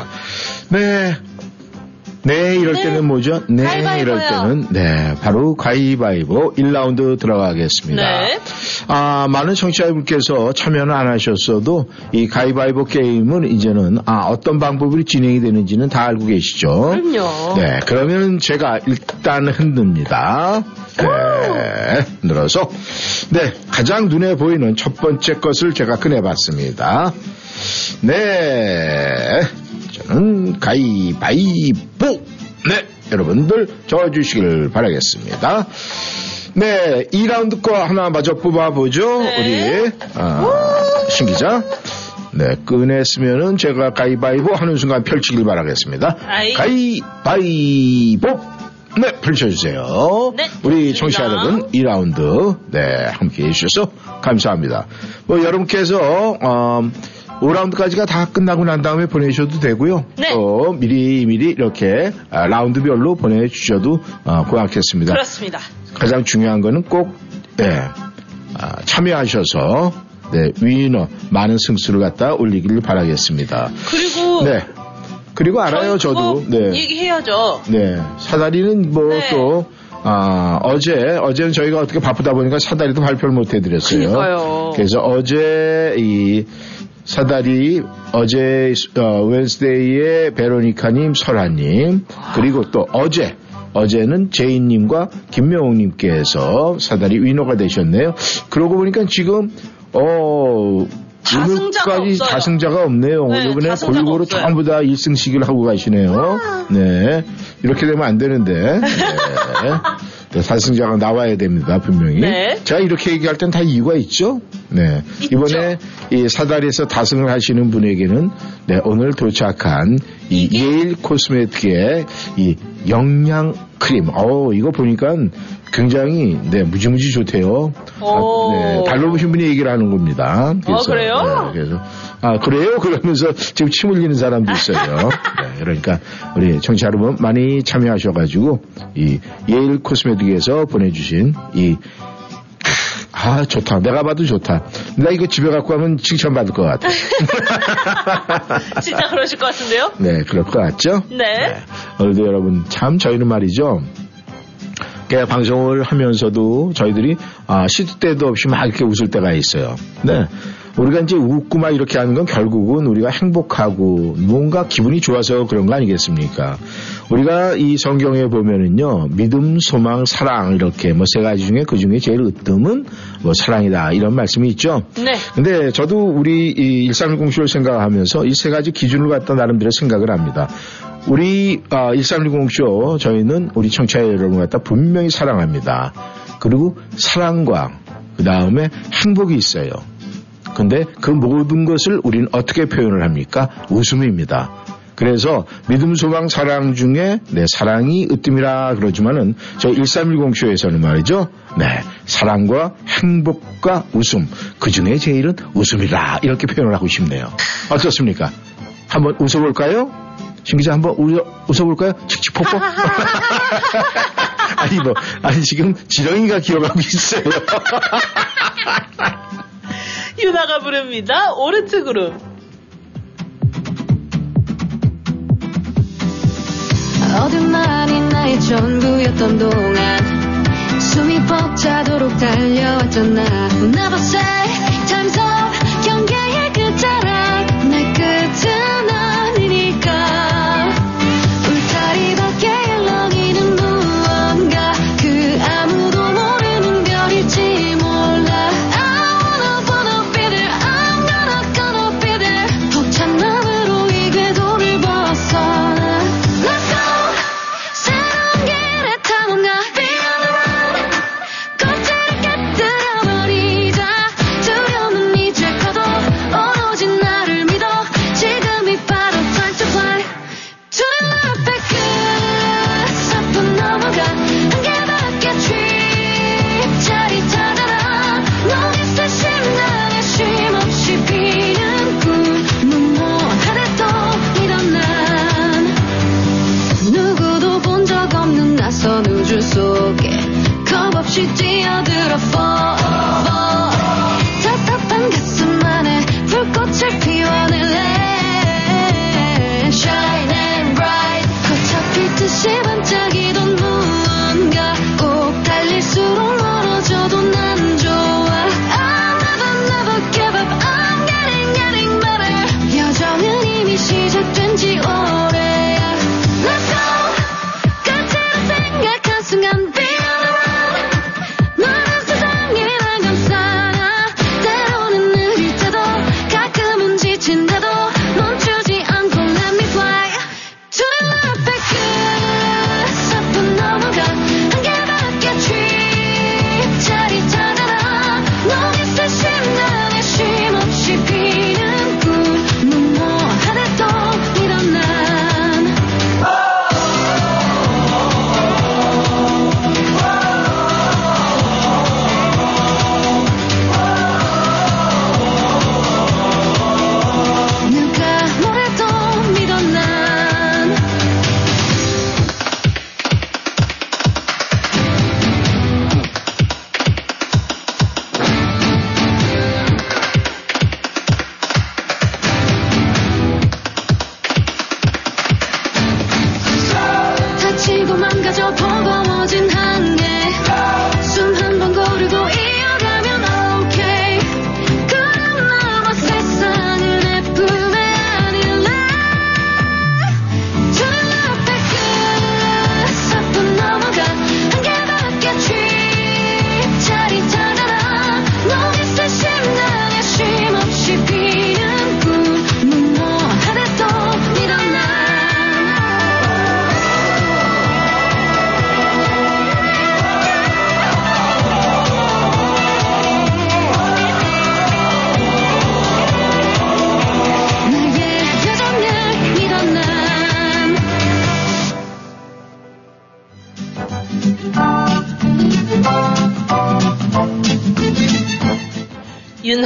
네. 네, 이럴 네. 때는 뭐죠? 네, 가위바위보요. 이럴 때는, 네, 바로 가위바위보 1라운드 들어가겠습니다. 네. 아, 많은 청취자분께서 참여는 안 하셨어도 이 가위바위보 게임은 이제는 아, 어떤 방법으로 진행이 되는지는 다 알고 계시죠? 그럼요. 네, 그러면 제가 일단 흔듭니다. 네, 늘어서 네, 가장 눈에 보이는 첫 번째 것을 제가 꺼내봤습니다. 네, 저는 가위바위보. 네, 여러분들 적어주시길 바라겠습니다. 네, 2라운드 거 하나 마저 뽑아보죠. 우리 아, 신 기자. 네, 꺼냈으면은 제가 가위바위보 하는 순간 펼치길 바라겠습니다. 아이. 가위바위보. 네, 펼쳐주세요. 네, 우리. 청취자 여러분, 2라운드, 네, 함께 해주셔서 감사합니다. 뭐, 여러분께서, 어, 5라운드까지가 다 끝나고 난 다음에 보내주셔도 되고요. 네. 또, 미리, 미리 이렇게, 아, 라운드별로 보내주셔도, 어, 고맙겠습니다. 그렇습니다. 가장 중요한 거는 꼭, 예, 아, 참여하셔서, 네, 위너, 많은 승수를 갖다 올리기를 바라겠습니다. 그리고 네. 그리고 알아요, 저도. 네. 얘기해야죠. 네. 사다리는 뭐 네. 또, 아, 어제, 어제는 저희가 어떻게 바쁘다 보니까 사다리도 발표를 못 해드렸어요. 그러니까요. 그래서 어제 이 사다리, 어제, 어, 웬스데이에 베로니카님, 설아님, 그리고 또 어제, 어제는 제인님과 김명웅님께서 사다리 위너가 되셨네요. 그러고 보니까 지금, 어, 다승자가 오늘까지 없어요. 다승자가 없네요. 네, 이번에 골고루 없어요. 전부 다 1승씩을 하고 가시네요. 네. 이렇게 되면 안 되는데. 네. 네, 다승자가 나와야 됩니다, 분명히. 네. 제가 이렇게 얘기할 땐 다 이유가 있죠? 네. 있죠. 이번에 이 사다리에서 다승을 하시는 분에게는 네, 오늘 도착한 이 예일 코스메틱의 이 영양 크림. 어, 이거 보니까 굉장히 네, 무지무지 좋대요. 오. 네, 달러보신 분이 얘기를 하는 겁니다. 그래서, 그래요? 네, 그래서 아 그래요? 그러면서 지금 침 흘리는 사람도 있어요. 네, 그러니까 우리 청취자 여러분 많이 참여하셔가지고 이 예일 코스메틱에서 보내주신 이 아, 좋다. 내가 봐도 좋다. 나 이거 집에 갖고 가면 칭찬받을 것 같아. 진짜 그러실 것 같은데요? 네, 그럴 것 같죠? 네. 오늘도 여러분, 참 저희는 말이죠. 방송을 하면서도 저희들이 아, 시도 때도 없이 막 이렇게 웃을 때가 있어요. 네. 우리가 이제 웃고 막 이렇게 하는 건 결국은 우리가 행복하고 뭔가 기분이 좋아서 그런 거 아니겠습니까? 우리가 이 성경에 보면은요, 믿음, 소망, 사랑 이렇게 뭐 세 가지 중에 그 중에 제일 으뜸은 뭐 사랑이다 이런 말씀이 있죠. 네. 근데 저도 우리 이 일상공쇼를 생각하면서 이 세 가지 기준을 갖다 나름대로 생각을 합니다. 우리 아, 1310쇼 저희는 우리 청취자 여러분 갖다 분명히 사랑합니다. 그리고 사랑과 그 다음에 행복이 있어요. 근데 그 모든 것을 우리는 어떻게 표현을 합니까? 웃음입니다. 그래서 믿음, 소망, 사랑 중에 네, 사랑이 으뜸이라 그러지만은 저희 1310쇼에서는 말이죠. 네, 사랑과 행복과 웃음 그 중에 제일은 웃음이라 이렇게 표현을 하고 싶네요. 어떻습니까? 한번 웃어볼까요? 신 기자 한번 웃어, 웃어볼까요? 칙칙폭폭. 아니 뭐 아니 지금 지렁이가 기어가고 있어요. 유나가 부릅니다. 오른쪽으로. 어둠만이 나의 전부였던 동안 숨이 벅차도록 달려왔던 나 Never say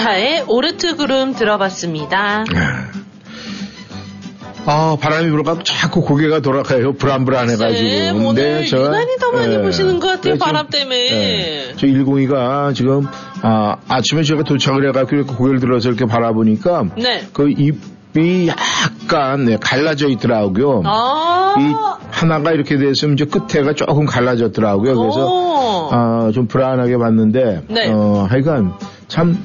윤하의 오르트 구름 들어봤습니다. 아, 바람이 불어가지고 자꾸 고개가 돌아가요. 불안불안해가지고. 네, 오늘 저- 유난히 더 많이 예. 보시는 것 같아요. 네, 바람 때문에. 예. 저 102가 지금, 아, 아침에 제가 도착을 해가지고 이렇게 고개를 들어서 이렇게 바라보니까 네. 그 입이 약간 네, 갈라져 있더라고요. 아. 이 하나가 이렇게 됐으면 이제 끝에가 조금 갈라졌더라고요. 그래서 오. 아, 좀 불안하게 봤는데 네. 어, 하여간 참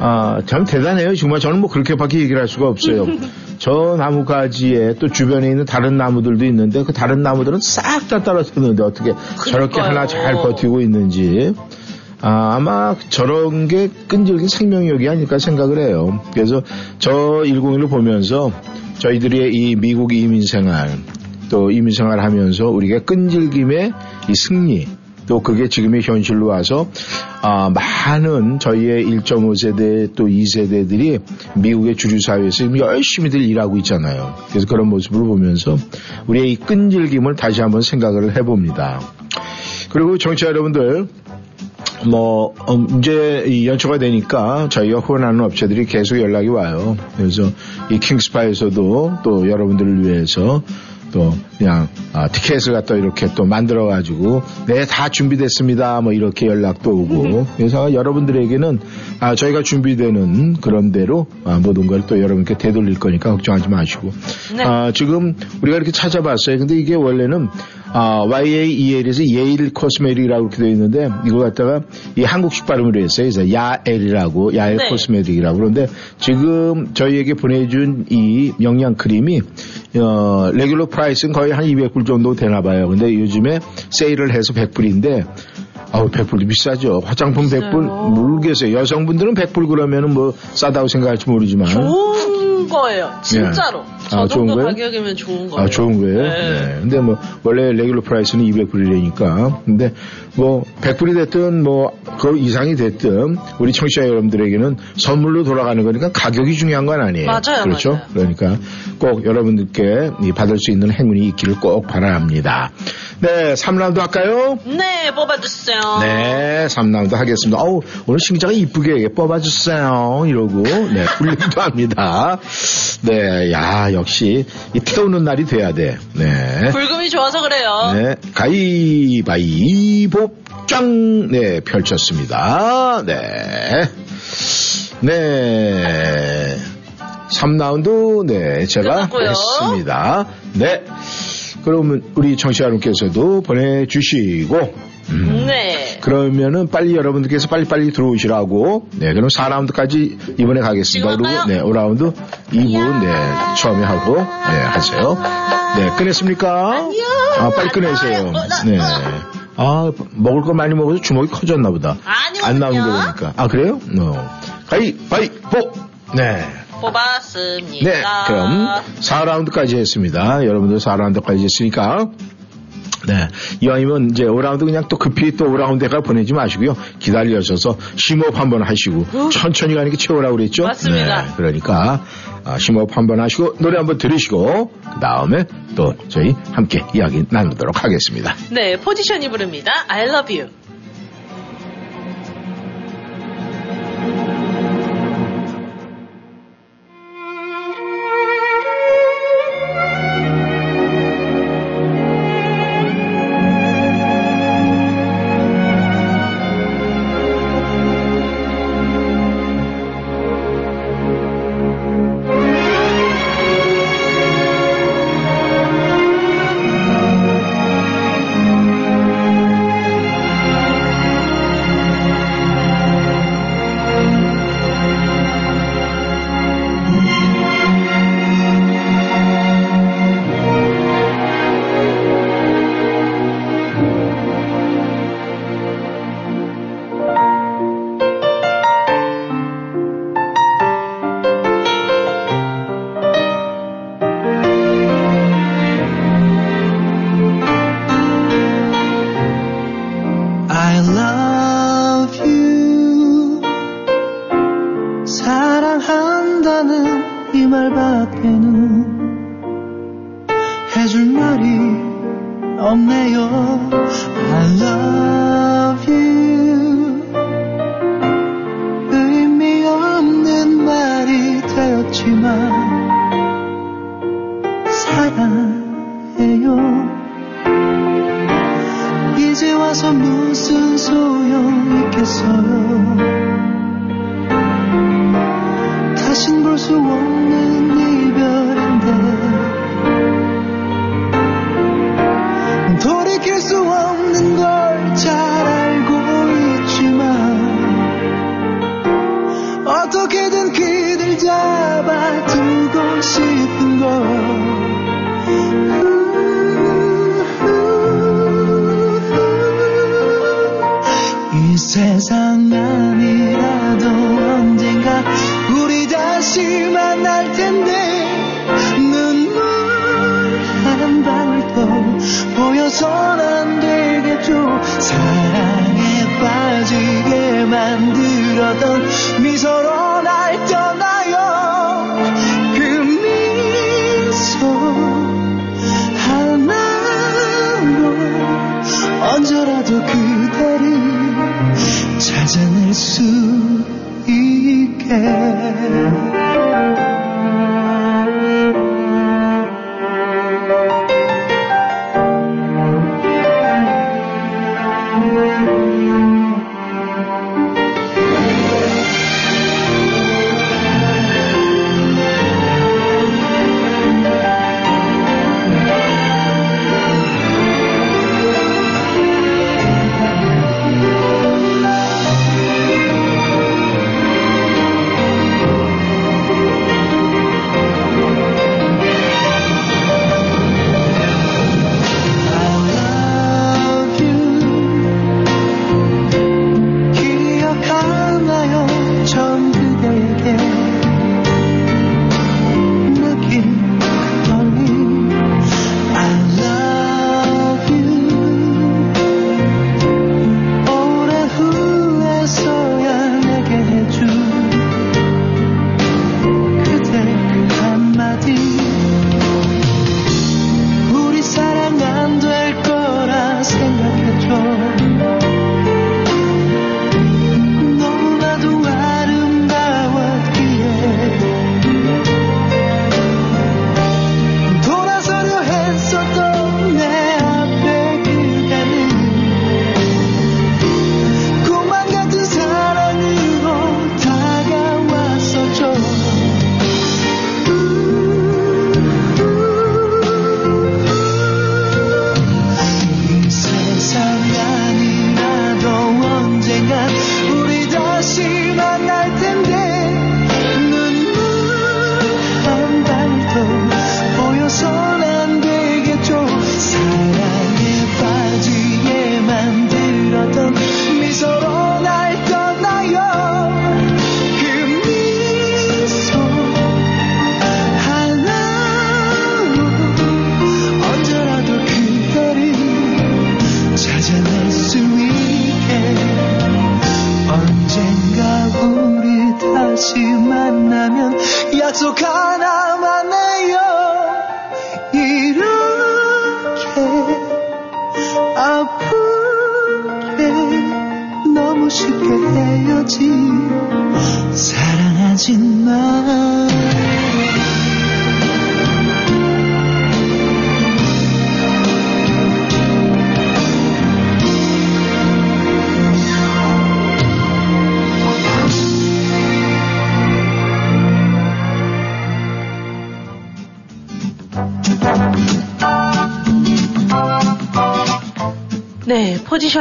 아, 참 대단해요. 정말 저는 뭐 그렇게밖에 얘기를 할 수가 없어요. 저 나무가지에 또 주변에 있는 다른 나무들도 있는데 그 다른 나무들은 싹 다 떨어졌는데 어떻게 저렇게 그러니까요. 하나 잘 버티고 있는지 아, 아마 저런 게 끈질긴 생명력이 아닐까 생각을 해요. 그래서 저 101을 보면서 저희들의 이 미국 이민 생활 또 이민 생활 하면서 우리가 끈질김의 이 승리 또 그게 지금의 현실로 와서 아, 많은 저희의 1.5세대 또 2세대들이 미국의 주류 사회에서 열심히들 일하고 있잖아요. 그래서 그런 모습을 보면서 우리의 이 끈질김을 다시 한번 생각을 해봅니다. 그리고 정치자 여러분들 뭐 어, 이제 이 연초가 되니까 저희가 후원하는 업체들이 계속 연락이 와요. 그래서 이 킹스파에서도 또 여러분들을 위해서 또 그냥 아, 티켓을 갖다 이렇게 또 만들어 가지고 네 다 준비됐습니다. 뭐 이렇게 연락도 오고. 그래서 여러분들에게는 아, 저희가 준비되는 그런 대로 아, 모든 걸 또 여러분께 되돌릴 거니까 걱정하지 마시고. 네. 아, 지금 우리가 이렇게 찾아봤어요. 근데 이게 원래는 아, YAEL에서 예일 코스메틱이라고 이렇게 되어 있는데 이걸 갖다가 이 한국식 발음으로 했어요. 그래서 야엘이라고 야엘 네. 코스메틱이라고. 그런데 지금 저희에게 보내준 이 영양 크림이 어, regular price는 거의 한 200불 정도 되나 봐요. 근데 요즘에 세일을 해서 100불인데 아우 100불도 비싸죠. 화장품 100불 모르겠어요. 여성분들은 100불 그러면은 뭐 싸다고 생각할지 모르지만 좋은 거예요. 진짜로. 저 아, 좋은 정도 거예요? 가격이면 좋은 거예요. 아, 좋은 거예요? 네. 네. 근데 뭐, 원래 regular price는 200불이라니까. 근데 뭐, 100불이 됐든 뭐, 그 이상이 됐든, 우리 청취자 여러분들에게는 선물로 돌아가는 거니까 가격이 중요한 건 아니에요. 맞아요, 그렇죠? 맞아요. 그러니까 꼭 여러분들께 이 받을 수 있는 행운이 있기를 꼭 바랍니다. 네, 3라운드 할까요? 네, 뽑아주세요. 네, 3라운드 하겠습니다. 어우, 오늘 신기자가 이쁘게 뽑아주세요. 이러고, 네, 훌륭도 합니다. 네, 야, 역시, 이 태우는 날이 돼야 돼. 네. 불금이 좋아서 그래요. 네, 가위바위보 짱! 네, 펼쳤습니다. 네. 네. 3라운드 네 제가 끝났고요. 했습니다. 네. 그러면 우리 정치 여러분께서도 보내주시고 음, 네. 그러면은 빨리 여러분들께서 빨리빨리 들어오시라고 네 그럼 4라운드까지 이번에 가겠습니다. 그리고 네 5라운드 2부 네 처음에 하고 네 하세요. 네 끝냈습니까? 아 빨리 끝내세요. 네. 아 먹을 거 많이 먹어서 주먹이 커졌나 보다. 아니요, 안 나오는 거. 보니까. 아 그래요? 어. 가위바위보. 네. 뽑았습니다. 네, 그럼 4라운드까지 했습니다. 여러분들 4라운드까지 했으니까. 네. 이왕이면 이제 5라운드 그냥 또 급히 또 5라운드가 보내지 마시고요. 기다리셔서 심호흡 한번 하시고 천천히 가는 게 최고라고 그랬죠? 맞습니다. 네. 그러니까 아, 심호흡 한번 하시고 노래 한번 들으시고 그 다음에 또 저희 함께 이야기 나누도록 하겠습니다. 네, 포지션이 부릅니다. I love you.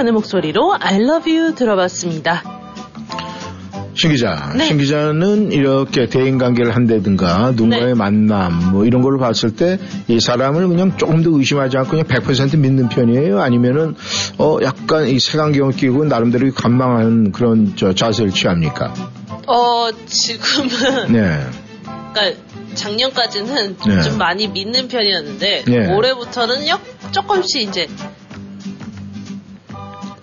네, 포지션의 목소리로 I love you 들어봤습니다. 신 기자, 네. 신 기자는 이렇게 대인 관계를 한다든가 누군가의 네. 만남 뭐 이런 걸 봤을 때 이 사람을 그냥 조금 더 의심하지 않고 그냥 100% 믿는 편이에요? 아니면은 어 약간 이 색안경을 끼고 나름대로 관망하는 그런 저 자세를 취합니까? 어, 지금은, 네. 그러니까 작년까지는 네. 좀 많이 믿는 편이었는데, 네. 올해부터는 역, 조금씩 이제,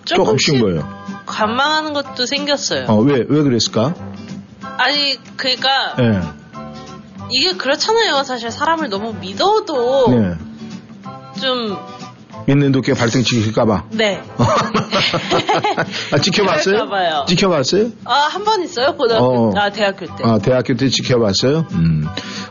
조금씩 뭐예요? 관망하는 것도 생겼어요. 어, 왜, 왜 그랬을까? 아니, 그러니까, 네. 이게 그렇잖아요. 사실 사람을 너무 믿어도, 네. 좀, 믿는 도끼에 발등 찍힐까봐. 네. 아, 찍혀봤어요? 그럴까봐요. 찍혀봤어요? 아, 한 번 있어요? 고등학교, 어. 아, 대학교 때. 아, 대학교 때 지켜봤어요? 음.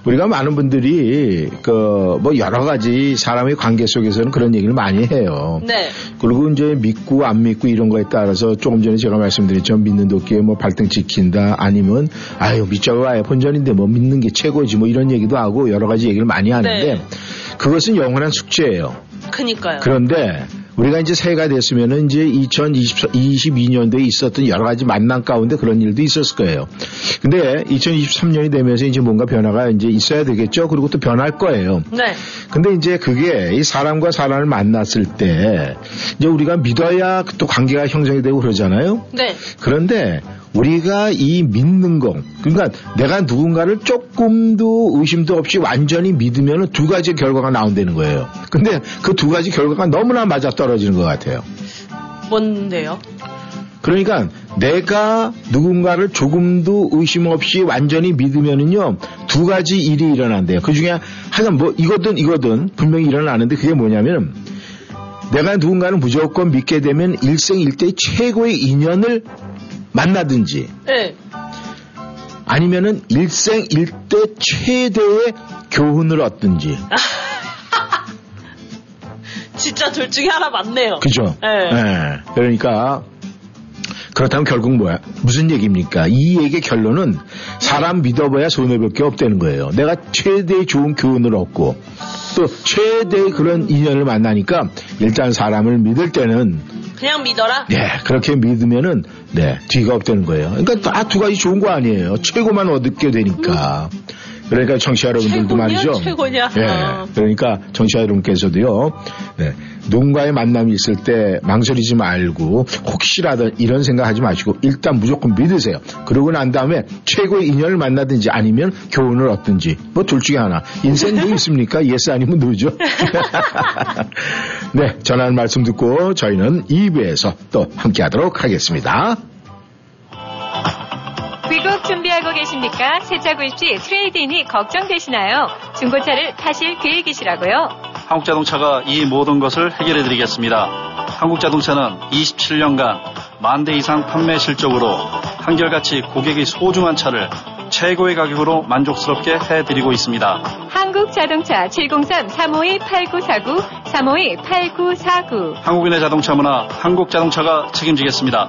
우리가 많은 분들이, 그, 뭐, 여러 가지 사람의 관계 속에서는 그런 얘기를 많이 해요. 네. 그리고 이제 믿고 안 믿고 이런 거에 따라서 조금 전에 제가 말씀드렸죠. 믿는 도끼에 뭐 발등 찍힌다 아니면 아유 믿자고 와야 본전인데 뭐 믿는 게 최고지 뭐 이런 얘기도 하고 여러 가지 얘기를 많이 하는데 네. 그것은 영원한 숙제예요. 그니까요. 그런데 우리가 이제 새해가 됐으면은 이제 2022년도에 있었던 여러 가지 만남 가운데 그런 일도 있었을 거예요. 근데 2023년이 되면서 이제 뭔가 변화가 이제 있어야 되겠죠. 그리고 또 변할 거예요. 네. 근데 이제 그게 이 사람과 사람을 만났을 때 이제 우리가 믿어야 또 관계가 형성이 되고 그러잖아요. 네. 그런데 우리가 이 믿는 거, 그러니까 내가 누군가를 조금도 의심도 없이 완전히 믿으면 두 가지 결과가 나온다는 거예요. 근데 그 두 가지 결과가 너무나 맞아 떨어지는 것 같아요. 뭔데요? 그러니까 내가 누군가를 조금도 의심 없이 완전히 믿으면은요 두 가지 일이 일어난대요. 그 중에 하여간 뭐 이거든 이거든 분명히 일어나는데 그게 뭐냐면 내가 누군가를 무조건 믿게 되면 일생일대 최고의 인연을 만나든지 네. 아니면은 일생 일대 최대의 교훈을 얻든지 진짜 둘 중에 하나 맞네요. 그죠? 네. 예. 그러니까 그렇다면 결국 뭐야? 무슨 얘기입니까? 이 얘기의 결론은 사람 믿어봐야 손해볼 게 없다는 거예요. 내가 최대의 좋은 교훈을 얻고 또 최대의 그런 인연을 만나니까 일단 사람을 믿을 때는 그냥 믿어라? 네 그렇게 믿으면은 네 뒤가 없다는 거예요. 그러니까 다 두 가지 좋은 거 아니에요. 최고만 얻게 되니까. 그러니까 청취자 여러분들도 최고냐, 말이죠. 최고냐. 예. 어. 그러니까 청취자 여러분께서도요. 네. 누군가의 만남이 있을 때 망설이지 말고 혹시라도 이런 생각하지 마시고 일단 무조건 믿으세요. 그러고 난 다음에 최고의 인연을 만나든지 아니면 교훈을 얻든지 뭐 둘 중에 하나. 인생 뭐 있습니까? Yes 아니면 No죠. 네, 전하는 말씀 듣고 저희는 2부에서 또 함께하도록 하겠습니다. 귀국 준비하고 계십니까? 새 차 구입 시 trade-in이 걱정되시나요? 중고차를 타실 계획이시라고요? 한국자동차가 이 모든 것을 해결해 드리겠습니다. 한국자동차는 27년간 만 대 이상 판매 실적으로 한결같이 고객이 소중한 차를 최고의 가격으로 만족스럽게 해드리고 있습니다. 한국 자동차 703-352-8949, 352-8949. 한국인의 자동차 문화 한국자동차가 책임지겠습니다.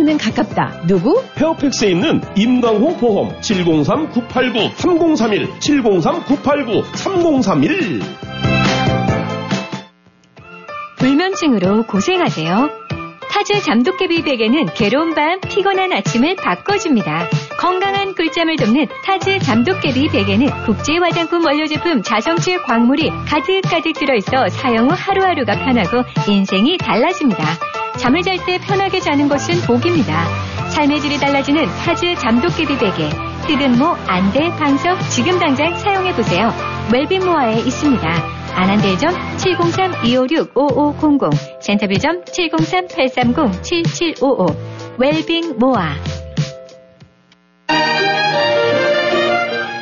는 가깝다. 누구? 페어팩스에 있는 임강호 보험 703-989-3031 703-989-3031 불면증으로 고생하세요. 타즈 잠도깨비 베개는 괴로운 밤, 피곤한 아침을 바꿔줍니다. 건강한 꿀잠을 돕는 타즈 잠도깨비 베개는 국제 화장품 원료 제품 자성질 광물이 가득가득 들어있어 사용 후 하루하루가 편하고 인생이 달라집니다. 잠을 잘 때 편하게 자는 것은 복입니다. 삶의 질이 달라지는 타즈 잠도깨비 베개. 흑은모, 안대, 방석 지금 당장 사용해보세요. 웰빙모아에 있습니다. 안한대점 703-256-5500 센터빌점 703-830-7755 웰빙 모아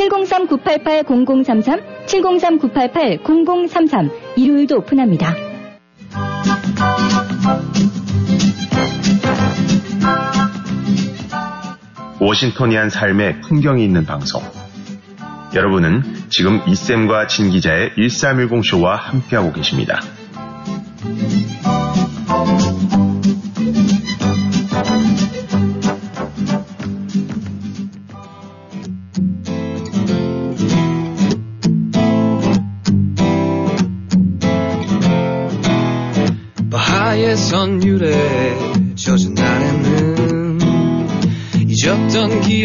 703-988-0033 703-988-0033 일요일도 오픈합니다. 워싱턴이한 삶의 풍경이 있는 방송. 여러분은 지금 이쌤과 진 기자의 1310쇼와 함께하고 계십니다.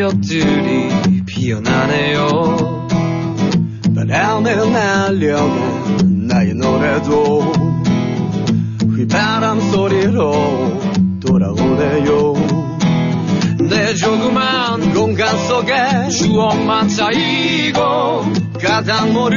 기억들이 피어나네요. 바람에 날려간 나의 노래도 휘바람 소리로 돌아오네요. 내 조그만 공간 속에 추억만 쌓이고 가다 모를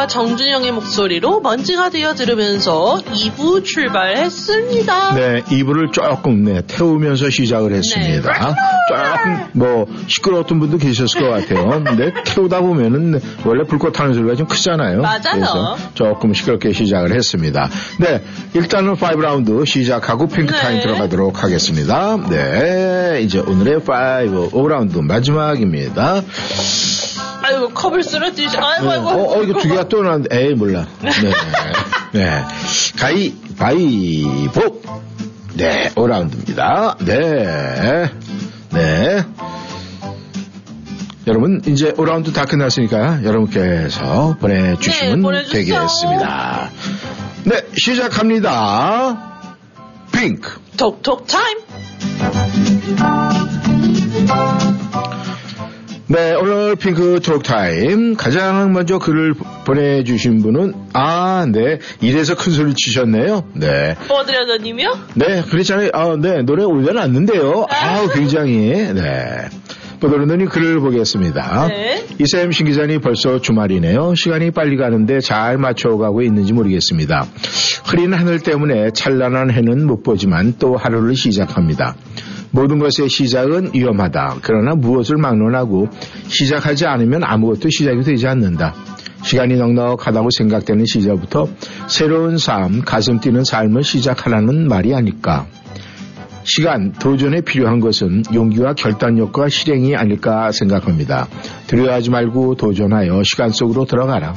김창완과 정준영의 목소리로 먼지가 되어 들으면서 2부 출발했습니다. 네, 이불을 조금 네, 태우면서 시작을 했습니다. 조금 뭐 시끄러웠던 분도 계셨을 것 같아요. 근데 태우다 보면은 원래 불꽃 타는 소리가 좀 크잖아요. 맞아요. 그래서 조금 시끄럽게 시작을 했습니다. 네, 일단은 5라운드 시작하고 핑크 타임 네. 들어가도록 하겠습니다. 네, 이제 오늘의 5, 5라운드 마지막입니다. 아이고 컵을 쓰러뜨리지. 아이고 네. 아이고. 어, 어, 이거 두 개가 또 나왔는데, 에이, 몰라. 네. 네. 가위, 바위보. 네, 5라운드입니다. 네. 네. 여러분, 이제 5라운드 다 끝났으니까 여러분께서 보내주시면 네, 보내주세요. 되겠습니다. 네, 시작합니다. 핑크. 톡톡 타임. 네, 오늘 핑크 톡타임. 가장 먼저 글을 보내주신 분은, 아, 네. 이래서 큰 소리 치셨네요. 네. 뽀드려더님이요? 네, 그렇잖아요. 아, 네. 노래 올려놨는데요. 아우, 굉장히, 네. 보도르더니 글을 보겠습니다. 네. 이쌤 신 기자님 벌써 주말이네요. 시간이 빨리 가는데 잘 맞춰가고 있는지 모르겠습니다. 흐린 하늘 때문에 찬란한 해는 못 보지만 또 하루를 시작합니다. 모든 것의 시작은 위험하다. 그러나 무엇을 막론하고 시작하지 않으면 아무것도 시작이 되지 않는다. 시간이 넉넉하다고 생각되는 시절부터 새로운 삶, 가슴 뛰는 삶을 시작하라는 말이 아닐까. 시간, 도전에 필요한 것은 용기와 결단력과 실행이 아닐까 생각합니다. 두려워하지 말고 도전하여 시간 속으로 들어가라.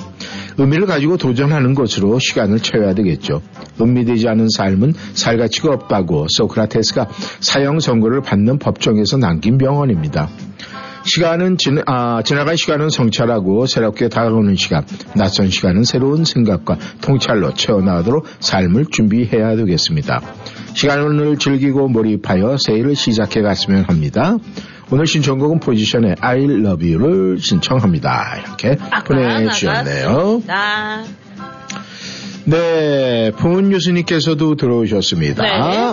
의미를 가지고 도전하는 것으로 시간을 채워야 되겠죠. 의미되지 않은 삶은 살 가치가 없다고 소크라테스가 사형 선고를 받는 법정에서 남긴 명언입니다. 시간은 지, 아, 지나간 시간은 성찰하고 새롭게 다가오는 시간, 낯선 시간은 새로운 생각과 통찰로 채워나가도록 삶을 준비해야 되겠습니다. 시간을 즐기고 몰입하여 새해를 시작해 갔으면 합니다. 오늘 신청곡은 포지션의 I love you를 신청합니다. 이렇게 보내주셨네요. 나 네, 풍은 유수님께서도 들어오셨습니다.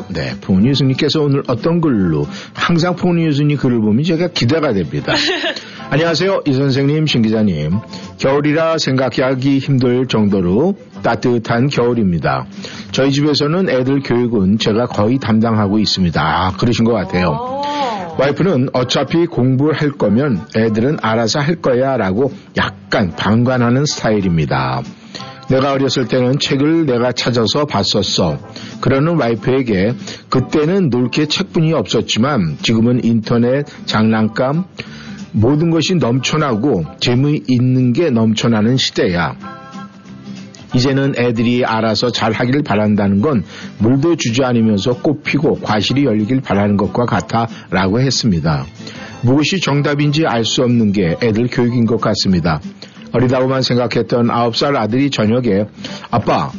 네, 풍은 유수님께서 오늘 어떤 글로 항상 풍은 유수님 글을 보면 제가 기대가 됩니다. 안녕하세요, 이 선생님, 신 기자님. 겨울이라 생각하기 힘들 정도로 따뜻한 겨울입니다. 저희 집에서는 애들 교육은 제가 거의 담당하고 있습니다. 아, 그러신 것 같아요. 와이프는 어차피 공부를 할 거면 애들은 알아서 할 거야 라고 약간 방관하는 스타일입니다. 내가 어렸을 때는 책을 내가 찾아서 봤었어. 그러는 와이프에게 그때는 놀게 책뿐이 없었지만 지금은 인터넷, 장난감, 모든 것이 넘쳐나고 재미있는 게 넘쳐나는 시대야. 이제는 애들이 알아서 잘 하길 바란다는 건 물도 주지 않으면서 꽃 피고 과실이 열리길 바라는 것과 같아 라고 했습니다. 무엇이 정답인지 알 수 없는 게 애들 교육인 것 같습니다. 어리다고만 생각했던 9살 아들이 저녁에 아빠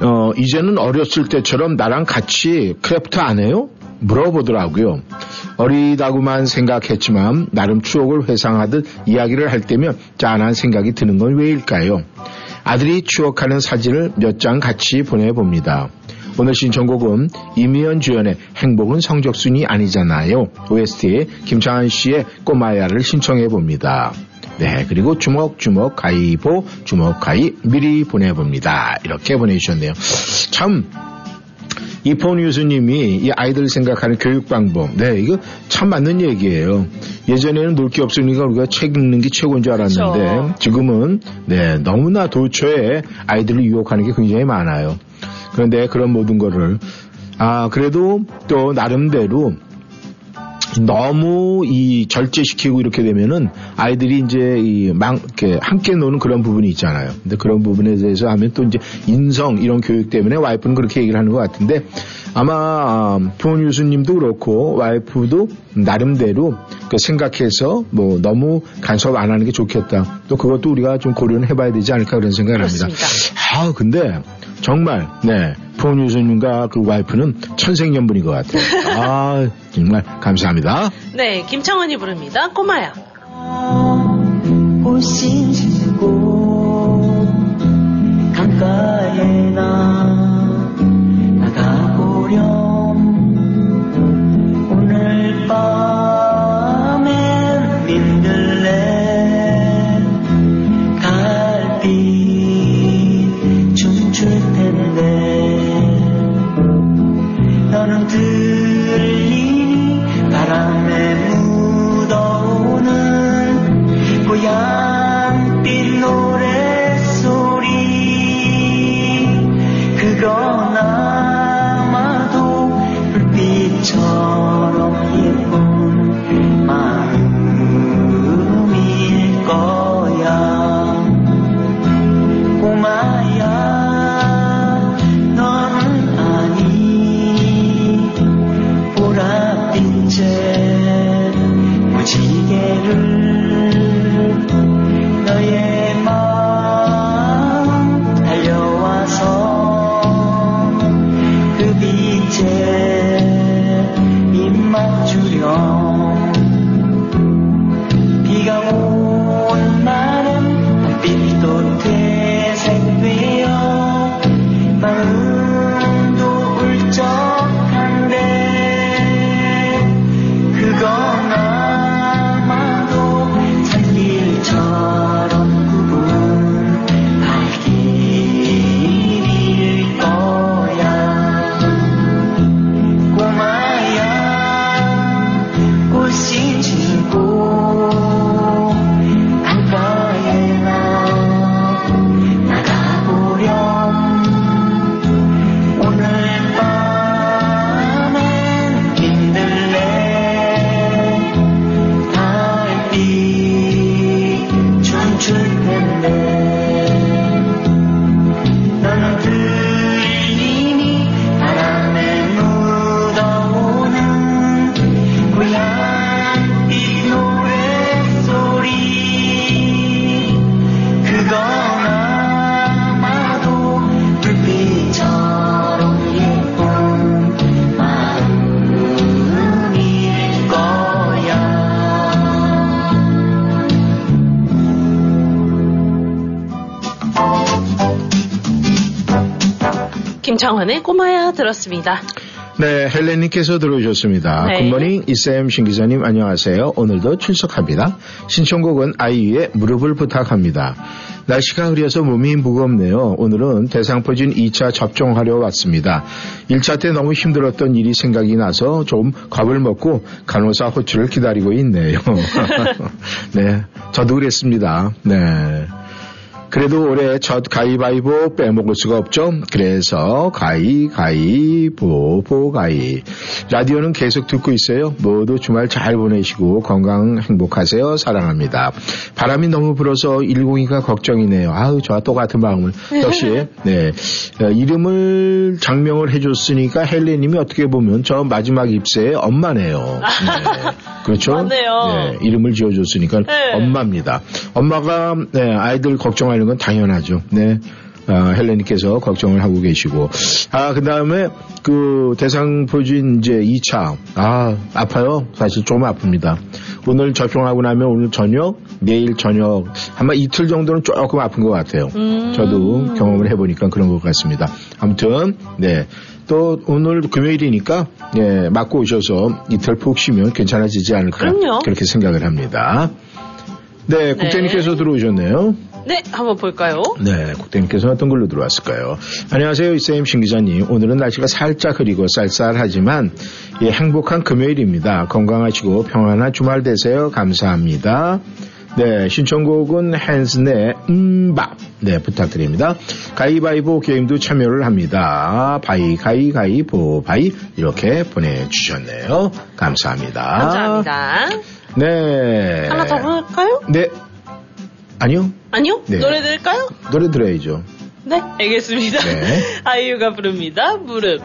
어, 이제는 어렸을 때처럼 나랑 같이 craft 안 해요? 물어보더라고요. 어리다고만 생각했지만 나름 추억을 회상하듯 이야기를 할 때면 짠한 생각이 드는 건 왜일까요? 아들이 추억하는 사진을 몇 장 같이 보내봅니다. 오늘 신청곡은 이미연 주연의 행복은 성적순이 아니잖아요. OST에 김창한 씨의 꼬마야를 신청해 봅니다. 네, 그리고 주먹 주먹 가위보 주먹 가위 미리 보내봅니다. 이렇게 보내주셨네요. 참 이폰 유수님이 이 아이들 생각하는 교육 방법, 네, 이거 참 맞는 얘기예요. 예전에는 놀 게 없으니까 우리가 책 읽는 게 최고인 줄 알았는데 그렇죠. 지금은 네 너무나 도처에 아이들을 유혹하는 게 굉장히 많아요. 그런데 그런 모든 거를 아 그래도 또 나름대로 너무 이 절제시키고 이렇게 되면은 아이들이 이제 이망 이렇게 함께 노는 그런 부분이 있잖아요. 근데 그런 부분에 대해서 하면 또 이제 인성 이런 교육 때문에 와이프는 그렇게 얘기를 하는 것 같은데 아마 부모 유수님도 그렇고 와이프도 나름대로 그 생각해서 뭐 너무 간섭 안 하는 게 좋겠다. 또 그것도 우리가 좀 고려는 해봐야 되지 않을까 그런 생각을 합니다. 아 근데 정말 네 부모 유수님과 그 와이프는 천생연분인 것 같아요. 아 정말 감사합니다. 네, 김창원이 부릅니다. 꼬마야. 나나 밤엔 민들레 달빛 춤출 텐데. 너는 들리니 바람에 묻어오는 고향빛 노래소리. 그건 아마도 불빛처럼 김창환의 꼬마야 들었습니다. 네, 헬렌님께서 들어오셨습니다. 네. 굿모닝 이쌤 신 기자님 안녕하세요. 오늘도 출석합니다. 신청곡은 아이유의 무릎을 부탁합니다. 날씨가 흐려서 몸이 무겁네요. 오늘은 대상포진 2차 접종하려 왔습니다. 1차 때 너무 힘들었던 일이 생각이 나서 좀 겁을 먹고 간호사 호출을 기다리고 있네요. 네, 저도 그랬습니다. 네. 그래도 올해 첫 가위바위보 빼먹을 수가 없죠. 그래서 가위, 가위, 보, 보, 가위. 라디오는 계속 듣고 있어요. 모두 주말 잘 보내시고 건강 행복하세요. 사랑합니다. 바람이 너무 불어서 102가 걱정이네요. 아우, 저와 똑같은 마음을. 역시, 네. 어, 이름을 장명을 해줬으니까 헬레님이 어떻게 보면 저 마지막 입세의 엄마네요. 네. 그렇죠? 맞네요. 네, 이름을 지어줬으니까 네. 엄마입니다. 엄마가 네, 아이들 걱정 하는 건 당연하죠. 네. 아, 헬레님께서 걱정을 하고 계시고. 아, 그 다음에 그 대상 포진 이제 2차. 아, 아파요. 사실 좀 아픕니다. 오늘 접종하고 나면 오늘 저녁, 내일 저녁, 아마 이틀 정도는 조금 아픈 것 같아요. 음. 저도 경험을 해보니까 그런 것 같습니다. 아무튼, 네. 또 오늘 금요일이니까, 예, 맞고 오셔서 이틀 푹 쉬면 괜찮아지지 않을까. 그럼요. 그렇게 생각을 합니다. 네, 국장님께서 들어오셨네요. 네, 한번 볼까요? 네, 국장님께서 어떤 걸로 들어왔을까요? 안녕하세요, 이쌤 신 기자님. 오늘은 날씨가 살짝 흐리고 쌀쌀하지만 예, 행복한 금요일입니다. 건강하시고 평안한 주말 되세요. 감사합니다. 네, 신청곡은 Hanson의 MMMBop. 네, 부탁드립니다. 가위바위보 게임도 참여를 합니다. 바위, 가위, 가위보, 바위. 이렇게 보내주셨네요. 감사합니다. 감사합니다. 네. 하나 더 볼까요? 네. 아니요. 아니요? 네. 노래 들을까요? 노래 들어야죠. 네, 알겠습니다. 네. 아이유가 부릅니다. 무릎.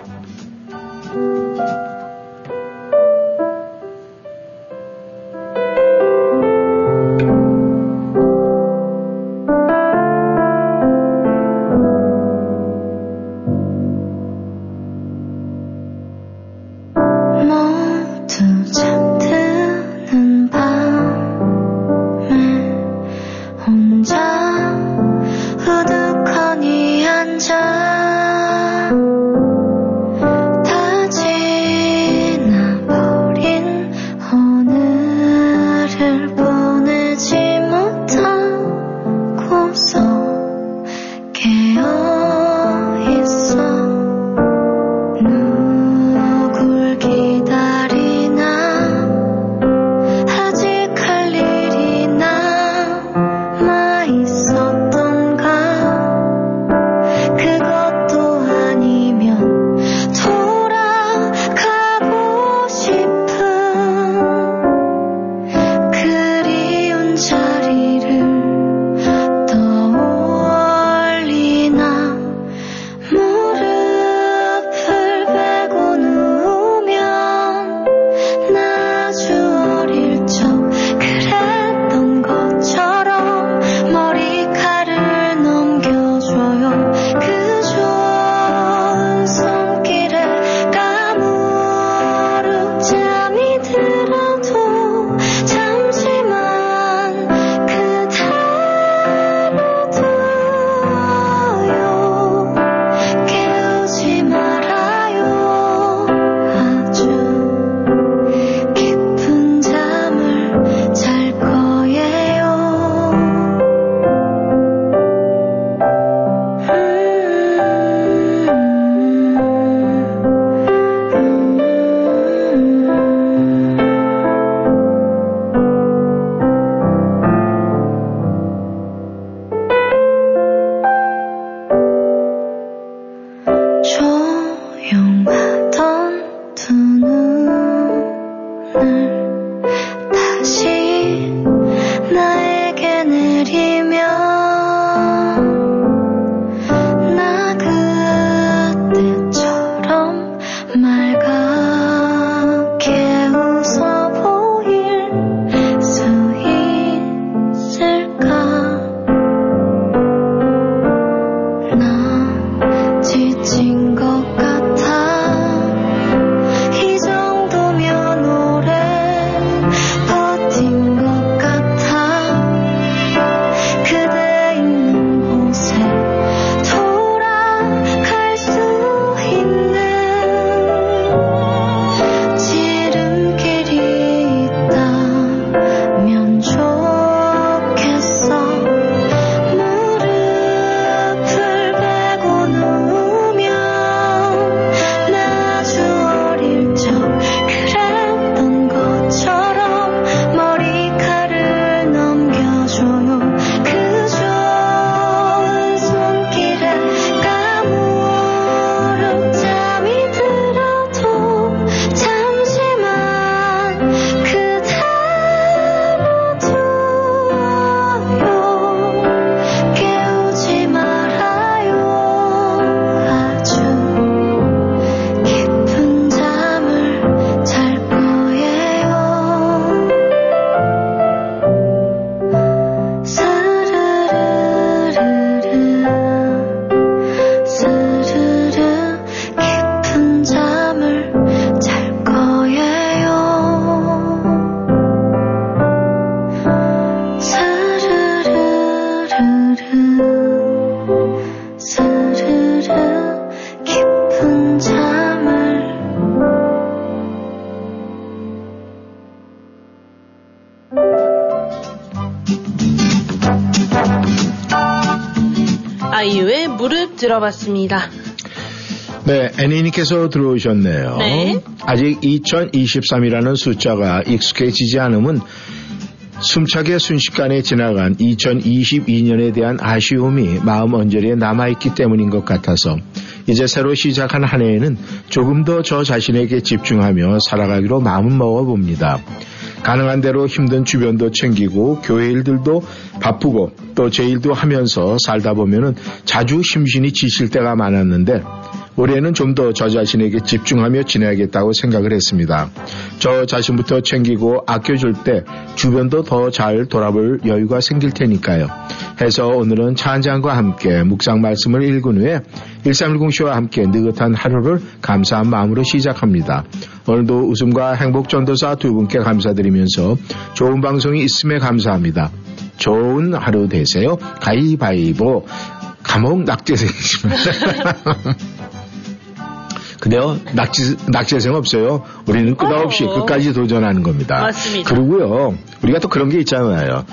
애니님께서 들어오셨네요. 네. 아직 2023이라는 숫자가 익숙해지지 않으면 숨차게 순식간에 지나간 2022년에 대한 아쉬움이 마음 언저리에 남아있기 때문인 것 같아서 이제 새로 시작한 한 해에는 조금 더 저 자신에게 집중하며 살아가기로 마음을 먹어봅니다. 가능한 대로 힘든 주변도 챙기고 교회 일들도 바쁘고 또 제 일도 하면서 살다 보면은 자주 심신이 지칠 때가 많았는데 올해는 좀 더 저 자신에게 집중하며 지내야겠다고 생각을 했습니다. 저 자신부터 챙기고 아껴줄 때 주변도 더 잘 돌아볼 여유가 생길 테니까요. 해서 오늘은 차 한 잔과 함께 묵상 말씀을 읽은 후에 1310쇼와 함께 느긋한 하루를 감사한 마음으로 시작합니다. 오늘도 웃음과 행복 전도사 두 분께 감사드리면서 좋은 방송이 있음에 감사합니다. 좋은 하루 되세요. 가위바위보 감옥 낙제생이지만 근데요, 낙지, 낙제생 없어요. 우리는 끝없이 어. 끝까지 도전하는 겁니다. 맞습니다. 그리고요, 우리가 또 그런 게 있잖아요.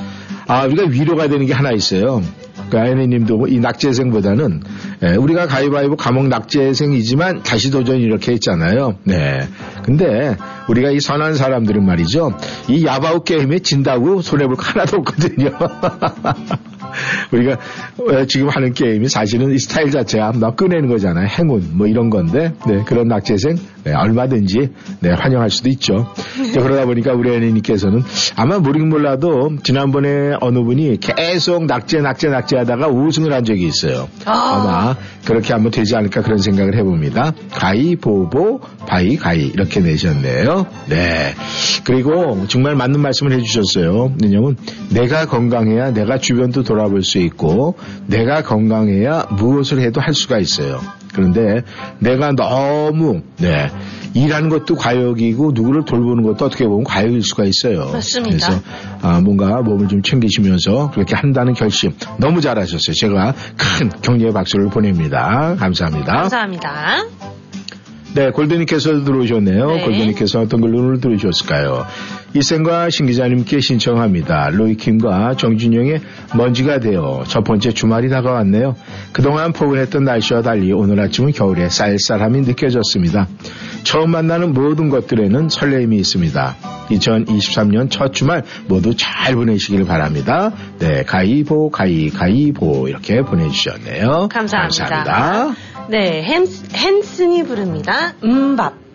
아, 우리가 위로가 되는 게 하나 있어요. 그 아이네님도 이 낙제생보다는 예, 우리가 가위바위보 감옥 낙제생이지만 다시 도전 이렇게 했잖아요. 네. 근데 우리가 이 선한 사람들은 말이죠. 이 야바우 게임에 진다고 손해볼 거 하나도 없거든요. 우리가 어, 지금 하는 게임이 사실은 이 스타일 자체가 막 꺼내는 거잖아요. 행운 뭐 이런 건데 네, 그런 낙제생 네, 얼마든지 네, 환영할 수도 있죠. 자, 그러다 보니까 우리 애니님께서는 아마 모르긴 몰라도 지난번에 어느 분이 계속 낙제 낙제 낙제 하다가 우승을 한 적이 있어요. 아 마 그렇게 한번 되지 않을까 그런 생각을 해봅니다. 가이 보보 바위 가위 이렇게 내셨네요. 네. 그리고 정말 맞는 말씀을 해주셨어요. 왜냐면 내가 건강해야 내가 주변도 돌아 볼 수 있고 내가 건강해야 무엇을 해도 할 수가 있어요. 그런데 내가 너무 네 일하는 것도 과욕이고 누구를 돌보는 것도 어떻게 보면 과욕일 수가 있어요. 맞습니다. 그래서 아, 뭔가 몸을 좀 챙기시면서 그렇게 한다는 결심 너무 잘하셨어요. 제가 큰 격려의 박수를 보냅니다. 감사합니다. 감사합니다. 네, 골드님께서 들어오셨네요. 네. 골드님께서 어떤 걸로 오늘 들어오셨을까요? 이생과 신 기자님께 신청합니다. 로이킴과 정준영의 먼지가 되어 첫 번째 주말이 다가왔네요. 그동안 포근했던 날씨와 달리 오늘 아침은 겨울의 쌀쌀함이 느껴졌습니다. 처음 만나는 모든 것들에는 설레임이 있습니다. 2023년 첫 주말 모두 잘 보내시길 바랍니다. 네, 가이보, 가이, 가이보 이렇게 보내주셨네요. 감사합니다. 감사합니다. 네, 햄, 헨슨이 부릅니다. 음밥.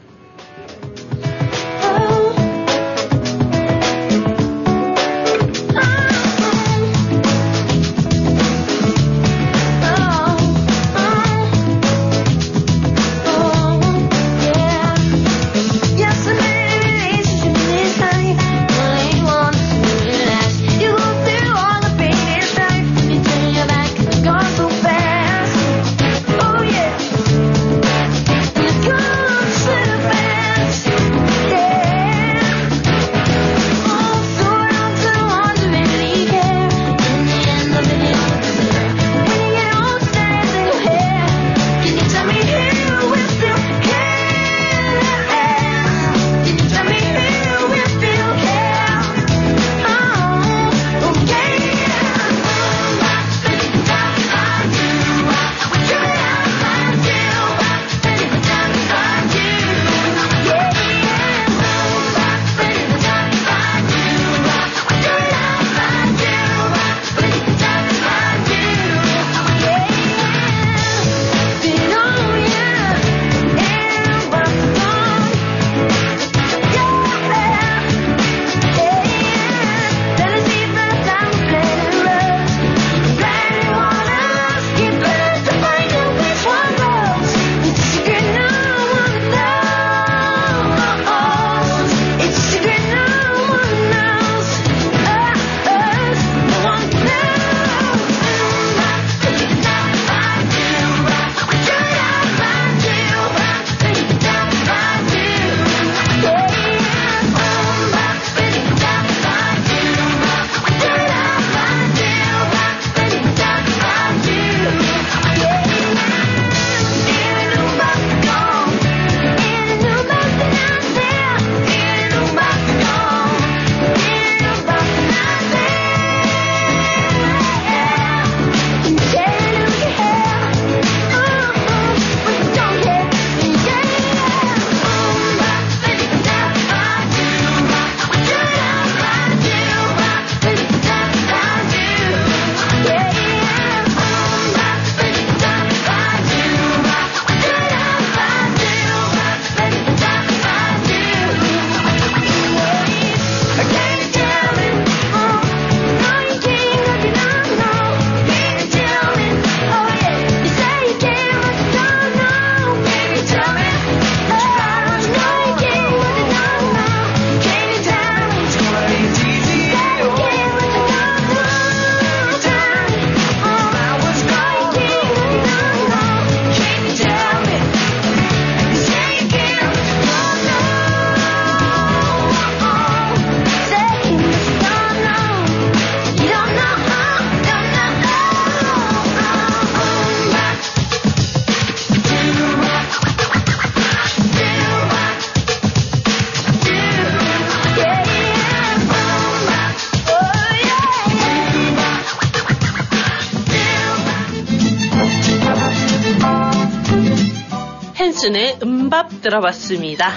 김현준의 음밥 들어봤습니다.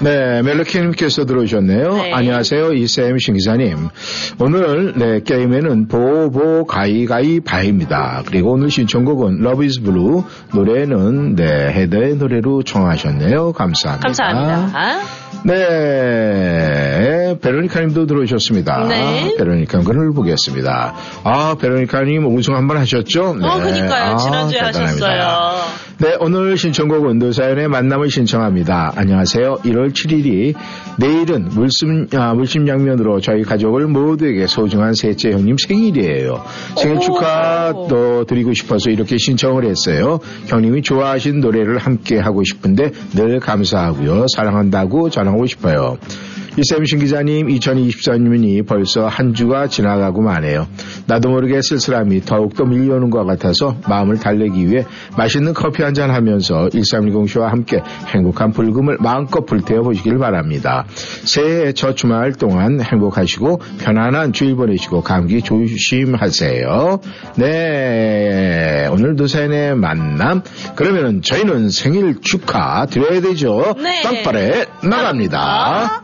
네, 멜로키님께서 들어오셨네요. 네. 안녕하세요, 이쌤 신기사님. 오늘 네 게임에는 보보 가이가이 바입니다. 그리고 오늘 신청곡은 Love Is Blue 노래는 네 헤더의 노래로 청하셨네요. 감사합니다. 감사합니다. 네, 베로니카님도 들어오셨습니다. 네. 베로니카 글을 보겠습니다. 아, 베로니카님 우승 한번 하셨죠? 네. 어, 그니까요. 아, 지난주에 대단합니다. 하셨어요. 네, 오늘 신청곡 은도사연의 만남을 신청합니다. 안녕하세요. 1월 7일이 내일은 물심, 아, 물심양면으로 저희 가족을 모두에게 소중한 셋째 형님 생일이에요. 생일 축하도 드리고 싶어서 이렇게 신청을 했어요. 형님이 좋아하신 노래를 함께 하고 싶은데 늘 감사하고요. 사랑한다고 전하고 싶어요. 이쌤신 기자님, 2024년이 벌써 한 주가 지나가고 마네요. 나도 모르게 쓸쓸함이 더욱더 밀려오는 것 같아서 마음을 달래기 위해 맛있는 커피 한 잔 하면서 1310쇼와 함께 행복한 불금을 마음껏 불태워 보시길 바랍니다. 새해 첫 주말 동안 행복하시고 편안한 주일 보내시고 감기 조심하세요. 네, 오늘 도사연의 만남. 그러면은 저희는 생일 축하 드려야 되죠. 네. 빵빠레 나갑니다.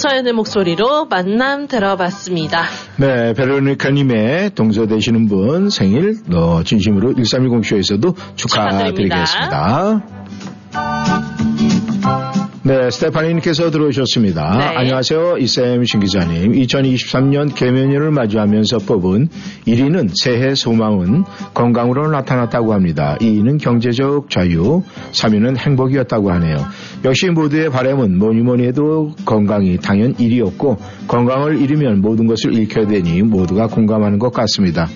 조서연의 목소리로 만남 들어봤습니다. 네, 베로니카님의 동서 되시는 분 생일 어, 진심으로 1310쇼에서도 축하드리겠습니다. 네, 스테파니님께서 들어오셨습니다. 네. 안녕하세요. 이쌤 신 기자님. 2023년 개면연을 맞이하면서 뽑은 1위는 새해 소망은 건강으로 나타났다고 합니다. 2위는 경제적 자유, 3위는 행복이었다고 하네요. 역시 모두의 바람은 뭐니 뭐니 해도 건강이 당연 1위였고 건강을 잃으면 모든 것을 잃게 되니 모두가 공감하는 것 같습니다.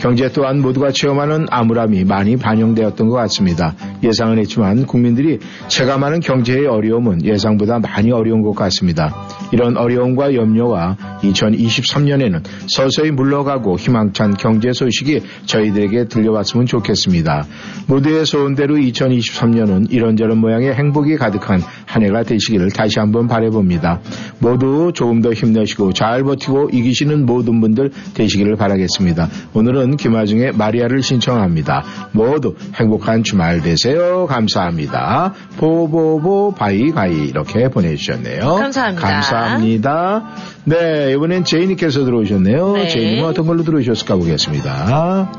경제 또한 모두가 체험하는 암울함이 많이 반영되었던 것 같습니다. 예상은 했지만 국민들이 체감하는 경제의 어려움은 예상보다 많이 어려운 것 같습니다. 이런 어려움과 염려와 2023년에는 서서히 물러가고 희망찬 경제 소식이 저희들에게 들려왔으면 좋겠습니다. 모두의 소원대로 2023년은 이런저런 모양의 행복이 가득한 한 해가 되시기를 다시 한번 바라봅니다. 모두 조금 더 힘내시고 잘 버티고 이기시는 모든 분들 되시기를 바라겠습니다. 오늘은 김아중의 마리아를 신청합니다. 모두 행복한 주말 되세요. 감사합니다. 보보보 바이바이 이렇게 보내주셨네요. 감사합니다. 감사합니다. 네, 이번엔 제이님께서 들어오셨네요. 네. 제이님은 어떤 걸로 들어오셨을까 보겠습니다.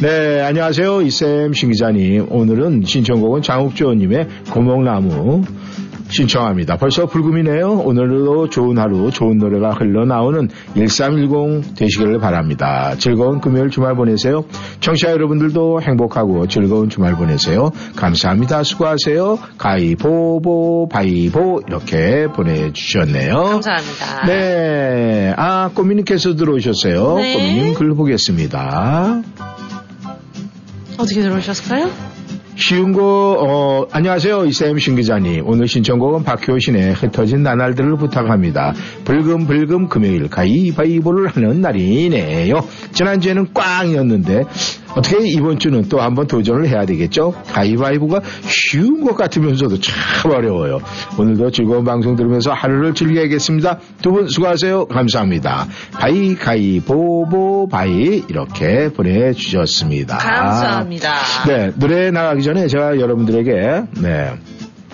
네, 안녕하세요. 이쌤 신기자님. 오늘은 신청곡은 장욱조님의 고목나무 신청합니다. 벌써 불금이네요. 오늘도 좋은 하루, 좋은 노래가 흘러나오는 1310 되시기를 바랍니다. 즐거운 금요일 주말 보내세요. 청취자 여러분들도 행복하고 즐거운 주말 보내세요. 감사합니다. 수고하세요. 가이보보, 바이보 이렇게 보내주셨네요. 감사합니다. 네. 아, 꼬미님께서 들어오셨어요. 네. 꼬미님 글 보겠습니다. 어떻게 들어오셨을까요? 쉬운 거, 어, 안녕하세요. 이쌤 신 기자님. 오늘 신청곡은 박효신의 흩어진 나날들을 부탁합니다. 불금불금 금요일 가위바위보를 하는 날이네요. 지난주에는 꽝이었는데, 어떻게 이번 주는 또 한번 도전을 해야 되겠죠? 가위바위보가 쉬운 것 같으면서도 참 어려워요. 오늘도 즐거운 방송 들으면서 하루를 즐겨야겠습니다. 두 분 수고하세요. 감사합니다. 바위, 가위보보, 바위, 이렇게 보내주셨습니다. 감사합니다. 네, 노래 나가기 전에 제가 여러분들에게, 네.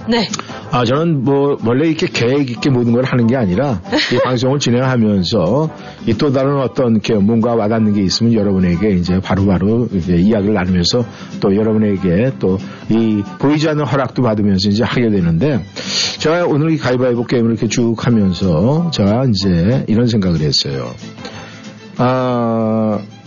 네. 아, 저는 뭐, 원래 이렇게 계획 있게 모든 걸 하는 게 아니라, 이 방송을 진행하면서, 이 또 다른 어떤, 이렇게 뭔가 와닿는 게 있으면 여러분에게 이제 바로 바로 이제 이야기를 나누면서 또 여러분에게 또 이 보이지 않는 허락도 받으면서 이제 하게 되는데, 제가 오늘 이 가위바위보 게임을 이렇게 쭉 하면서, 제가 이제 이런 생각을 했어요. 아, 여-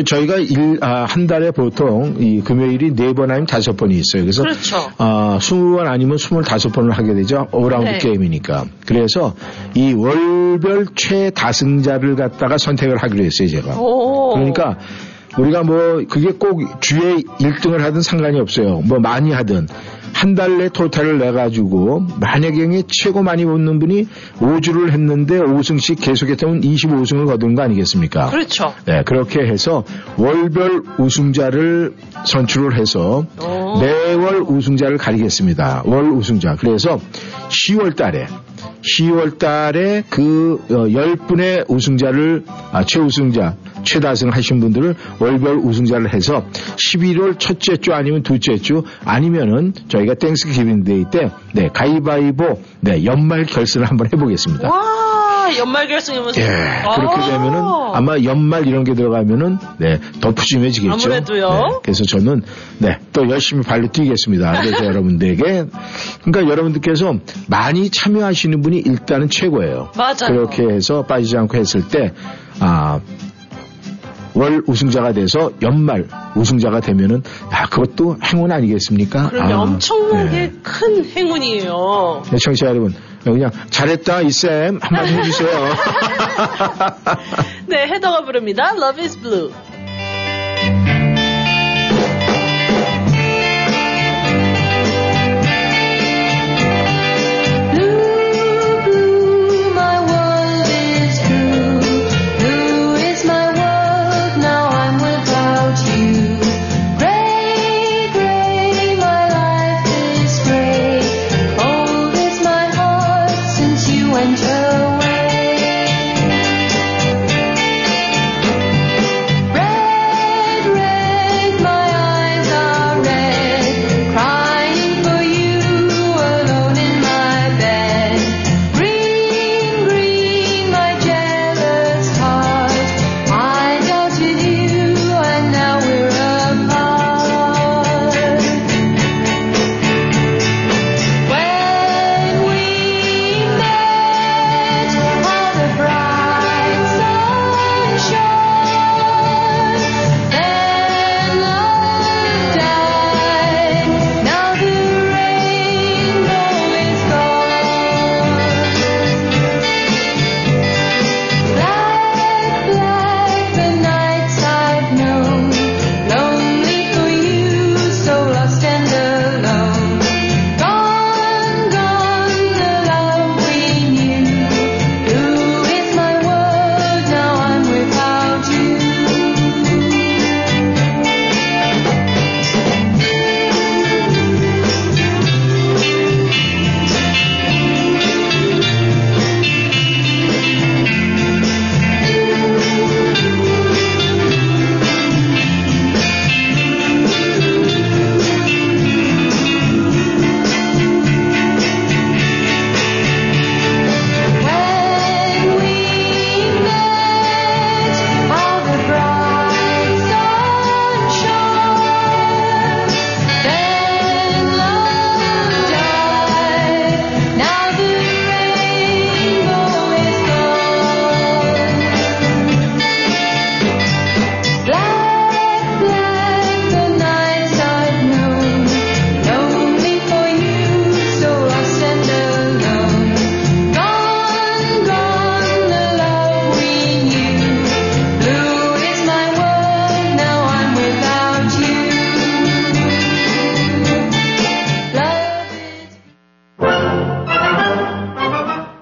저희가 일, 아, 한 달에 보통 이 금요일이 네 번 아니면 다섯 번이 있어요. 그래서 그렇죠. 아, 20번 아니면 25번을 하게 되죠. 오라운드 네. 게임이니까. 그래서 이 월별 최다승자를 갖다가 선택을 하기로 했어요, 제가. 오. 그러니까 우리가 뭐 그게 꼭 주에 1등을 하든 상관이 없어요. 뭐 많이 하든 한 달 내 토탈을 내가지고 만약에 최고 많이 얻는 분이 5주를 했는데 5승씩 계속했다면 25승을 거두는 거 아니겠습니까? 그렇죠. 네, 그렇게 해서 월별 우승자를 선출을 해서 매월 우승자를 가리겠습니다. 월 우승자. 그래서 10월 달에 10월 달에 그 어, 10분의 우승자를 아, 최우승자 최다승 하신 분들을 월별 우승자를 해서 11월 첫째 주 아니면 둘째 주 아니면은 저희가 Thanksgiving Day 때 네, 가위바위보 네, 연말 결승을 한번 해보겠습니다. 와, 연말 결승이면서. 예, 그렇게 되면은 아마 연말 이런 게 들어가면은 네, 더 푸짐해지겠죠. 아무래도요. 네, 그래서 저는 네, 또 열심히 발로 뛰겠습니다. 그래서 여러분들에게 그러니까 여러분들께서 많이 참여하시는 분이 일단은 최고예요. 맞아요. 그렇게 해서 빠지지 않고 했을 때 아, 월 우승자가 돼서 연말 우승자가 되면은 야, 그것도 행운 아니겠습니까? 그러면 아, 엄청나게 네. 큰 행운이에요. 네, 청취자 여러분, 그냥 잘했다 이쌤 한마디 해주세요. 네, 헤더가 부릅니다. Love is Blue.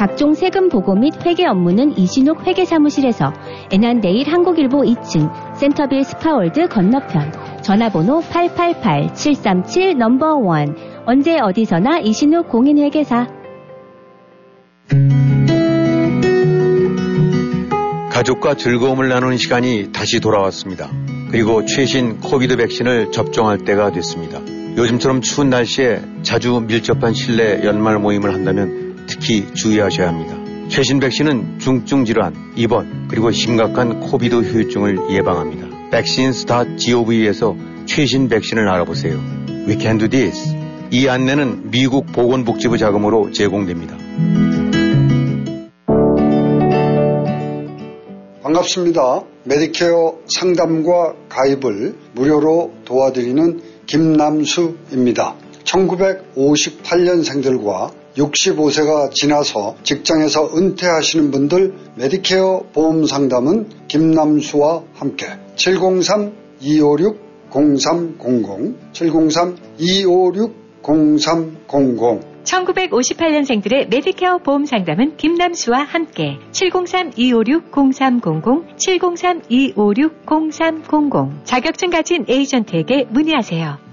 각종 세금 보고 및 회계 업무는 이신욱 회계사무실에서 애난데일 한국일보 2층 센터빌 스파월드 건너편 전화번호 888-737 number one 언제 어디서나 이신욱 공인회계사 가족과 즐거움을 나누는 시간이 다시 돌아왔습니다. 그리고 최신 코비드 백신을 접종할 때가 됐습니다. 요즘처럼 추운 날씨에 자주 밀접한 실내 연말 모임을 한다면 특히 주의하셔야 합니다. 최신 백신은 중증 질환, 입원, 그리고 심각한 코비드 후유증을 예방합니다. vaccines.gov에서 최신 백신을 알아보세요. We can do this. 이 안내는 미국 보건복지부 자금으로 제공됩니다. 반갑습니다. 메디케어 상담과 가입을 무료로 도와드리는 김남수입니다. 1958년생들과 65세가 지나서 직장에서 은퇴하시는 분들 메디케어 보험 상담은 김남수와 함께. 703-256-0300 703-256-0300 1958년생들의 메디케어 보험 상담은 김남수와 함께. 703-256-0300, 703-256-0300 자격증 가진 에이전트에게 문의하세요.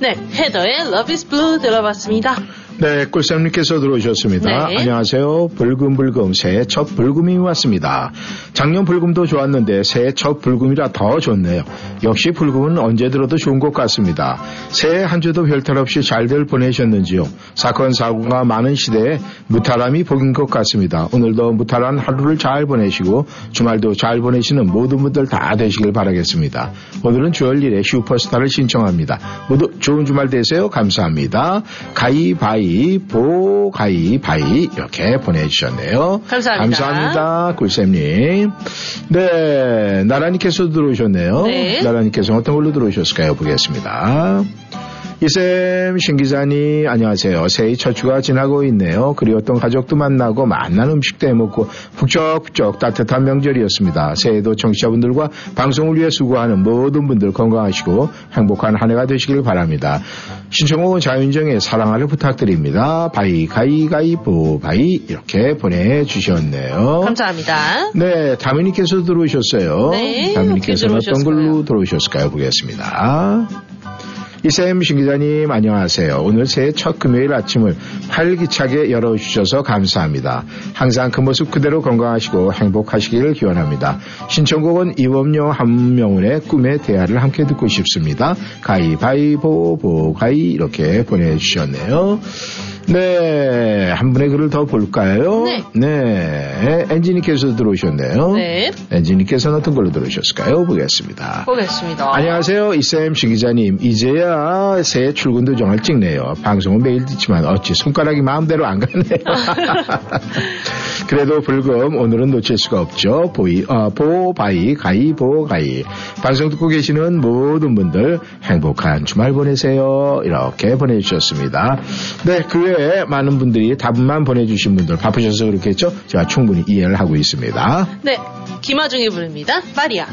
네, 헤더의 Love is Blue 들어봤습니다. 네, 꿀쌤님께서 들어오셨습니다. 네. 안녕하세요. 불금불금 새해 첫 불금이 왔습니다. 작년 불금도 좋았는데 새해 첫 불금이라 더 좋네요. 역시 불금은 언제 들어도 좋은 것 같습니다. 새해 한 주도 별탈 없이 잘들 보내셨는지요? 사건 사고가 많은 시대에 무탈함이 복인 것 같습니다. 오늘도 무탈한 하루를 잘 보내시고 주말도 잘 보내시는 모든 분들 다 되시길 바라겠습니다. 오늘은 주얼일의 슈퍼스타를 신청합니다. 모두 좋은 주말 되세요. 감사합니다. 가이바이 보 가이바이 이렇게 보내주셨네요. 감사합니다. 감사합니다. 꿀쌤님. 네, 나라님께서 들어오셨네요. 네. 나라님께서 어떤 걸로 들어오셨을까요? 보겠습니다. 이쌤, 신 기자님, 안녕하세요. 새해 첫 주가 지나고 있네요. 그리웠던 가족도 만나고 만난 음식도 해먹고 북적북적 따뜻한 명절이었습니다. 새해도 청취자분들과 방송을 위해 수고하는 모든 분들 건강하시고 행복한 한 해가 되시길 바랍니다. 신청곡은 장윤정의 사랑아를 부탁드립니다. 바위, 가위, 가위, 보, 바위. 이렇게 보내주셨네요. 감사합니다. 네, 다미님께서 들어오셨어요. 네, 다미님께서는 어떤 걸로 들어오셨을까요? 보겠습니다. 이쌤 신 기자님 안녕하세요. 오늘 새해 첫 금요일 아침을 활기차게 열어주셔서 감사합니다. 항상 그 모습 그대로 건강하시고 행복하시기를 기원합니다. 신청곡은 이범용 한명훈의 꿈의 대화를 함께 듣고 싶습니다. 가위바위보보 가위 이렇게 보내주셨네요. 네, 한 분의 글을 더 볼까요? 네. 네, 엔지니께서 들어오셨네요. 네. 엔지니께서는 어떤 걸로 들어오셨을까요? 보겠습니다. 보겠습니다. 안녕하세요. 이쌤 신 기자님. 이제야 새해 출근도 정말 찍네요. 방송은 매일 듣지만 어찌 손가락이 마음대로 안 가네요. 그래도 불금 오늘은 놓칠 수가 없죠. 보이, 어, 보바이, 가이, 보가이. 방송 듣고 계시는 모든 분들 행복한 주말 보내세요. 이렇게 보내주셨습니다. 네, 그외 에 많은 분들이 답만 보내주신 분들 바쁘셔서 그렇겠죠? 제가 충분히 이해를 하고 있습니다. 네, 김하중이 부릅니다. 마리아.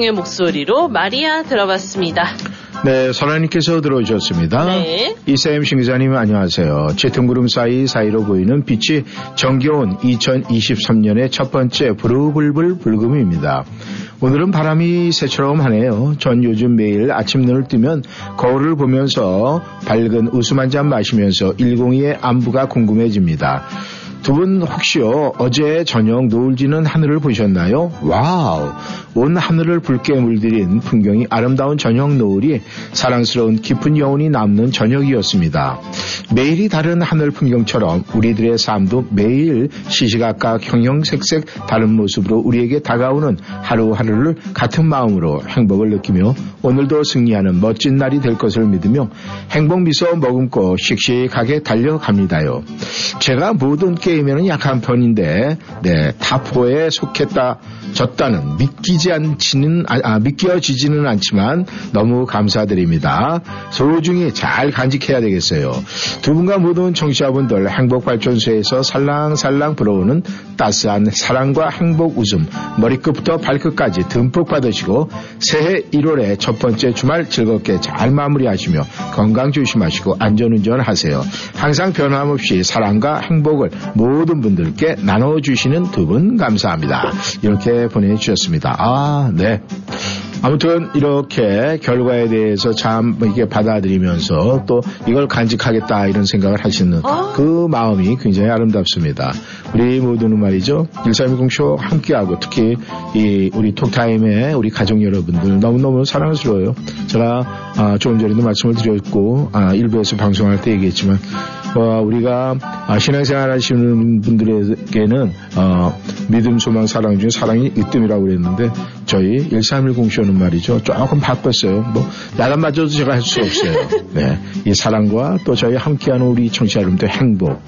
김아중의 목소리로 마리아 들어봤습니다. 네, 설아님께서 들어오셨습니다. 네. 이쌤 신기자님 안녕하세요. 짙은 사이 사이로 보이는 빛이 정겨운 2023년의 첫 번째 부르불불 불금입니다. 오늘은 바람이 새처럼 하네요. 전 요즘 매일 아침 눈을 뜨면 거울을 보면서 밝은 웃음 한잔 마시면서 102의 안부가 궁금해집니다. 두 분 혹시요 어제 저녁 노을 지는 하늘을 보셨나요? 와우 온 하늘을 붉게 물들인 풍경이 아름다운 저녁 노을이 사랑스러운 깊은 여운이 남는 저녁이었습니다. 매일이 다른 하늘 풍경처럼 우리들의 삶도 매일 시시각각 형형색색 다른 모습으로 우리에게 다가오는 하루하루를 같은 마음으로 행복을 느끼며 오늘도 승리하는 멋진 날이 될 것을 믿으며 행복 미소 머금고 씩씩하게 달려갑니다요. 제가 모든 게 임에는 약한 편인데 네 타포에 속했다 졌다는 믿기지 않지는 아, 아, 믿겨지지는 않지만 너무 감사드립니다. 소중히 잘 간직해야 되겠어요. 두 분과 모든 청취자분들 행복발전소에서 살랑살랑 불어오는 따스한 사랑과 행복 웃음 머리끝부터 발끝까지 듬뿍 받으시고 새해 1월의 첫 번째 주말 즐겁게 잘 마무리하시며 건강 조심하시고 안전운전 하세요. 항상 변함없이 사랑과 행복을 모든 분들께 나눠주시는 두 분 감사합니다. 이렇게 보내주셨습니다. 아, 네. 아무튼 이렇게 결과에 대해서 참 이게 받아들이면서 또 이걸 간직하겠다 이런 생각을 하시는 그 마음이 굉장히 아름답습니다. 우리 모두는 말이죠. 1310쇼 함께하고 특히 이 우리 톡타임의 우리 가족 여러분들 너무너무 사랑스러워요. 제가 아, 조금 전에도 말씀을 드렸고 아, 일부에서 방송할 때 얘기했지만 어, 우리가 아, 신앙생활 하시는 분들에게는 어, 믿음, 소망, 사랑 중에 사랑이 으뜸이라고 그랬는데 저희 1310 쇼는 말이죠. 조금 바꿨어요. 뭐 나간마저도 제가 할 수 없어요. 네. 이 사랑과 또 저희 함께하는 우리 청취자 여러분들 행복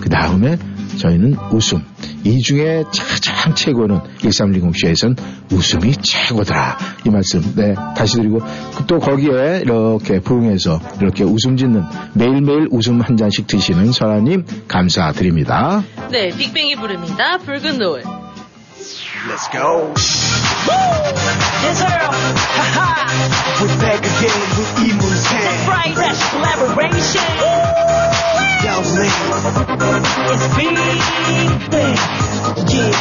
그 다음에 저희는 웃음 이 중에 가장 최고는 1310쇼에선 웃음이 최고더라 이 말씀 네 다시 드리고 또 거기에 이렇게 부응해서 이렇게 웃음 짓는 매일매일 웃음 한 잔씩 드시는 설아님 감사드립니다 네, 빅뱅이 부릅니다. 붉은 노을. Let's go. Yes, sir. Haha. We're back again with 이문세. That's right. Fresh collaboration. your man. It's feeding. Yeah.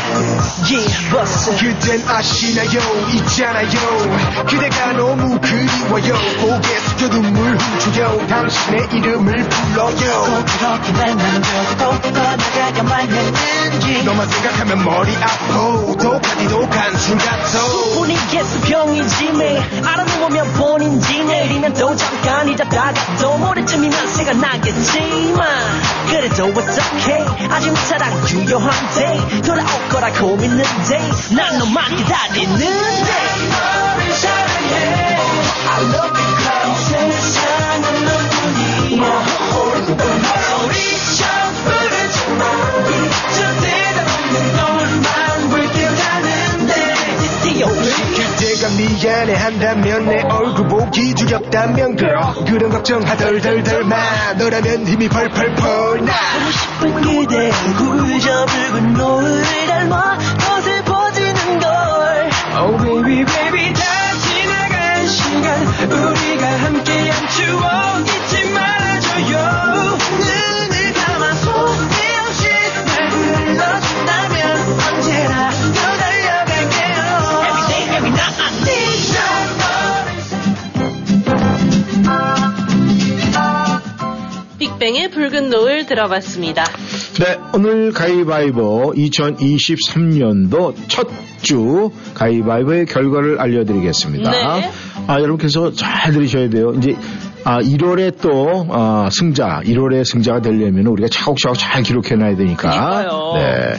Yeah. Bust 그댄 아시나요? 있잖아요. 그대가 너무 그리워요. 고개 숙여 눈물 훔쳐요. 당신의 이름을 불러요. 꼭 그렇게 만나는 것도 떠나가야만 했는지. 너만 생각하면 머리 아파. 독하디도 간술 같아. 분위기에서 병이지매 알아놓으면 본인지 내일이면 또 잠깐 잊었다가 또 모레쯤이면 생각나겠지만 그래도 okay 아직 사랑 유효한데 돌아올 거라고 믿는데 난 너만 기다리는데. 너를 사랑해. I love you 그대가 미안해 한다면 내 얼굴 보기 두렵다면 girl. 그런 걱정 하덜덜덜 마. 너라면 힘이 펄펄펄 나. 싶은 그대 얼굴 저 붉은 노을 닮아 더 슬퍼지는 걸. Oh baby baby 다 지나간 시간. 우리가 함께한 추억 잊지 말아줘요. 눈을 감아서 내 없이 날 불러준다면 뱅의 붉은 노을 들어봤습니다. 네, 오늘 가위바위보 2023년도 첫 주 가위바위보의 결과를 알려드리겠습니다. 네. 아, 여러분께서 잘 들으셔야 돼요. 이제 아, 1월에 또 아, 승자, 1월에 승자가 되려면 우리가 차곡차곡 잘 기록해놔야 되니까. 그러니까요. 네.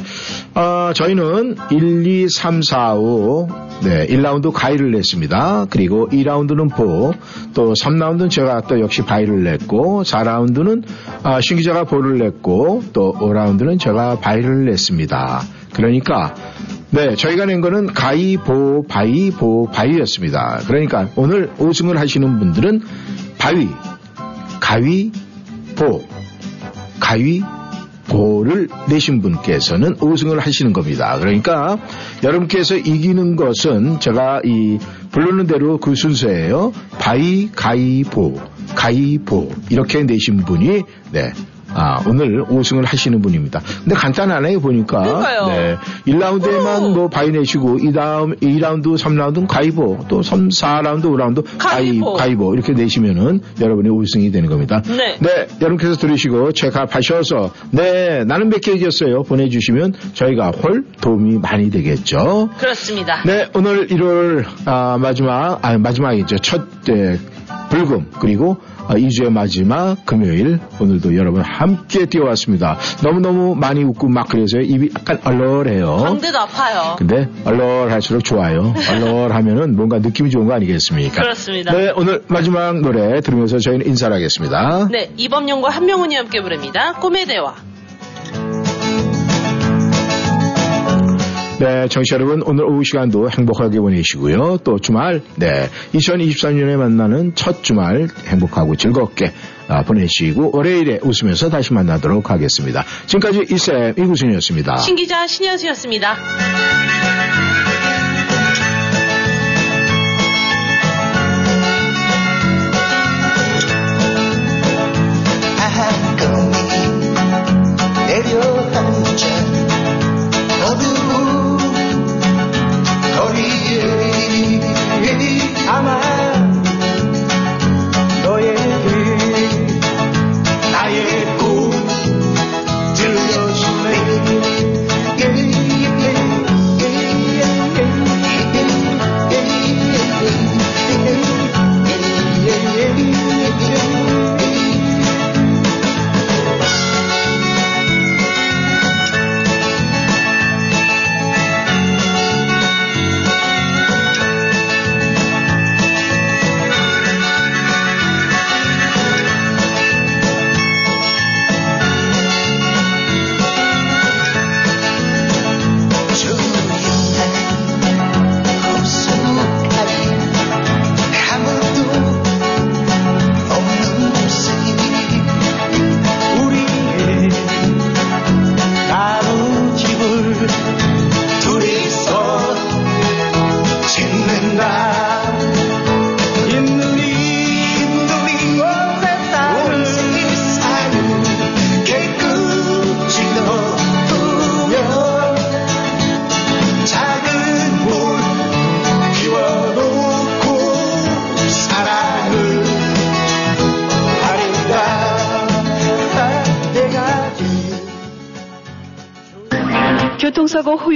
아, 저희는 1, 2, 3, 4, 5, 네, 1라운드 가위를 냈습니다. 그리고 2라운드는 보, 또 3라운드는 제가 또 역시 바위를 냈고, 4라운드는 아, 신 기자가 보를 냈고, 또 5라운드는 제가 바위를 냈습니다. 그러니까 네, 저희가 낸 거는 가위, 보, 바위, 보, 바위였습니다. 그러니까 오늘 우승을 하시는 분들은 바위, 가위, 보, 가위, 보. 고를 내신 분께서는 우승을 하시는 겁니다. 그러니까 여러분께서 이기는 것은 제가 이 부르는 대로 그 순서예요. 바위 가위보 가위보 이렇게 내신 분이 네. 아, 오늘 우승을 하시는 분입니다. 근데 간단하네요, 보니까. 그러니까요. 네. 1라운드에만 뭐 바위 내시고, 2다음, 2라운드, 3라운드는 가위보, 또 3, 4라운드, 5라운드 가위, 가위보. 가위보. 이렇게 내시면은 여러분이 우승이 되는 겁니다. 네. 네, 여러분께서 들으시고 체크하셔서 네, 나는 몇 개 이겼어요. 보내주시면 저희가 훨 도움이 많이 되겠죠. 그렇습니다. 네, 오늘 1월 아, 마지막, 아, 마지막이죠. 첫 예, 불금 그리고 아, 2주의 마지막 금요일 오늘도 여러분 함께 뛰어왔습니다. 너무너무 많이 웃고 막 그래서 입이 약간 얼얼해요. 광대도 아파요. 근데 얼얼할수록 좋아요. 얼얼하면은 뭔가 느낌이 좋은 거 아니겠습니까? 그렇습니다. 네, 오늘 마지막 노래 들으면서 저희는 인사를 하겠습니다. 네, 이범용과 한명훈이 함께 부릅니다. 꿈의 대화. 네, 청취자 여러분, 오늘 오후 시간도 행복하게 보내시고요. 또 주말, 네, 2023년에 만나는 첫 주말 행복하고 즐겁게 아, 보내시고 월요일에 웃으면서 다시 만나도록 하겠습니다. 지금까지 이쌤 이구순이었습니다. 신기자 신현수였습니다.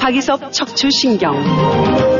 박이섭 척추신경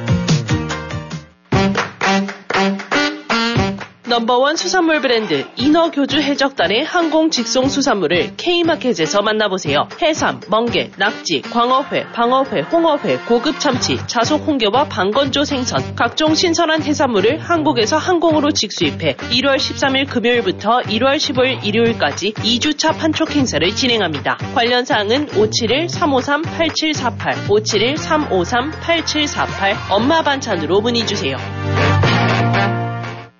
넘버원 수산물 브랜드 인어교주 해적단의 항공 직송 수산물을 K마켓에서 만나보세요. 해삼, 멍게, 낙지, 광어회, 방어회, 홍어회, 고급 참치, 자속 홍게와 방건조 생선, 각종 신선한 해산물을 한국에서 항공으로 직수입해 1월 13일 금요일부터 1월 15일 일요일까지 2주차 판촉 행사를 진행합니다. 관련 사항은 571-353-8748, 571-353-8748 엄마 반찬으로 문의 주세요.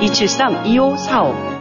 273-2545.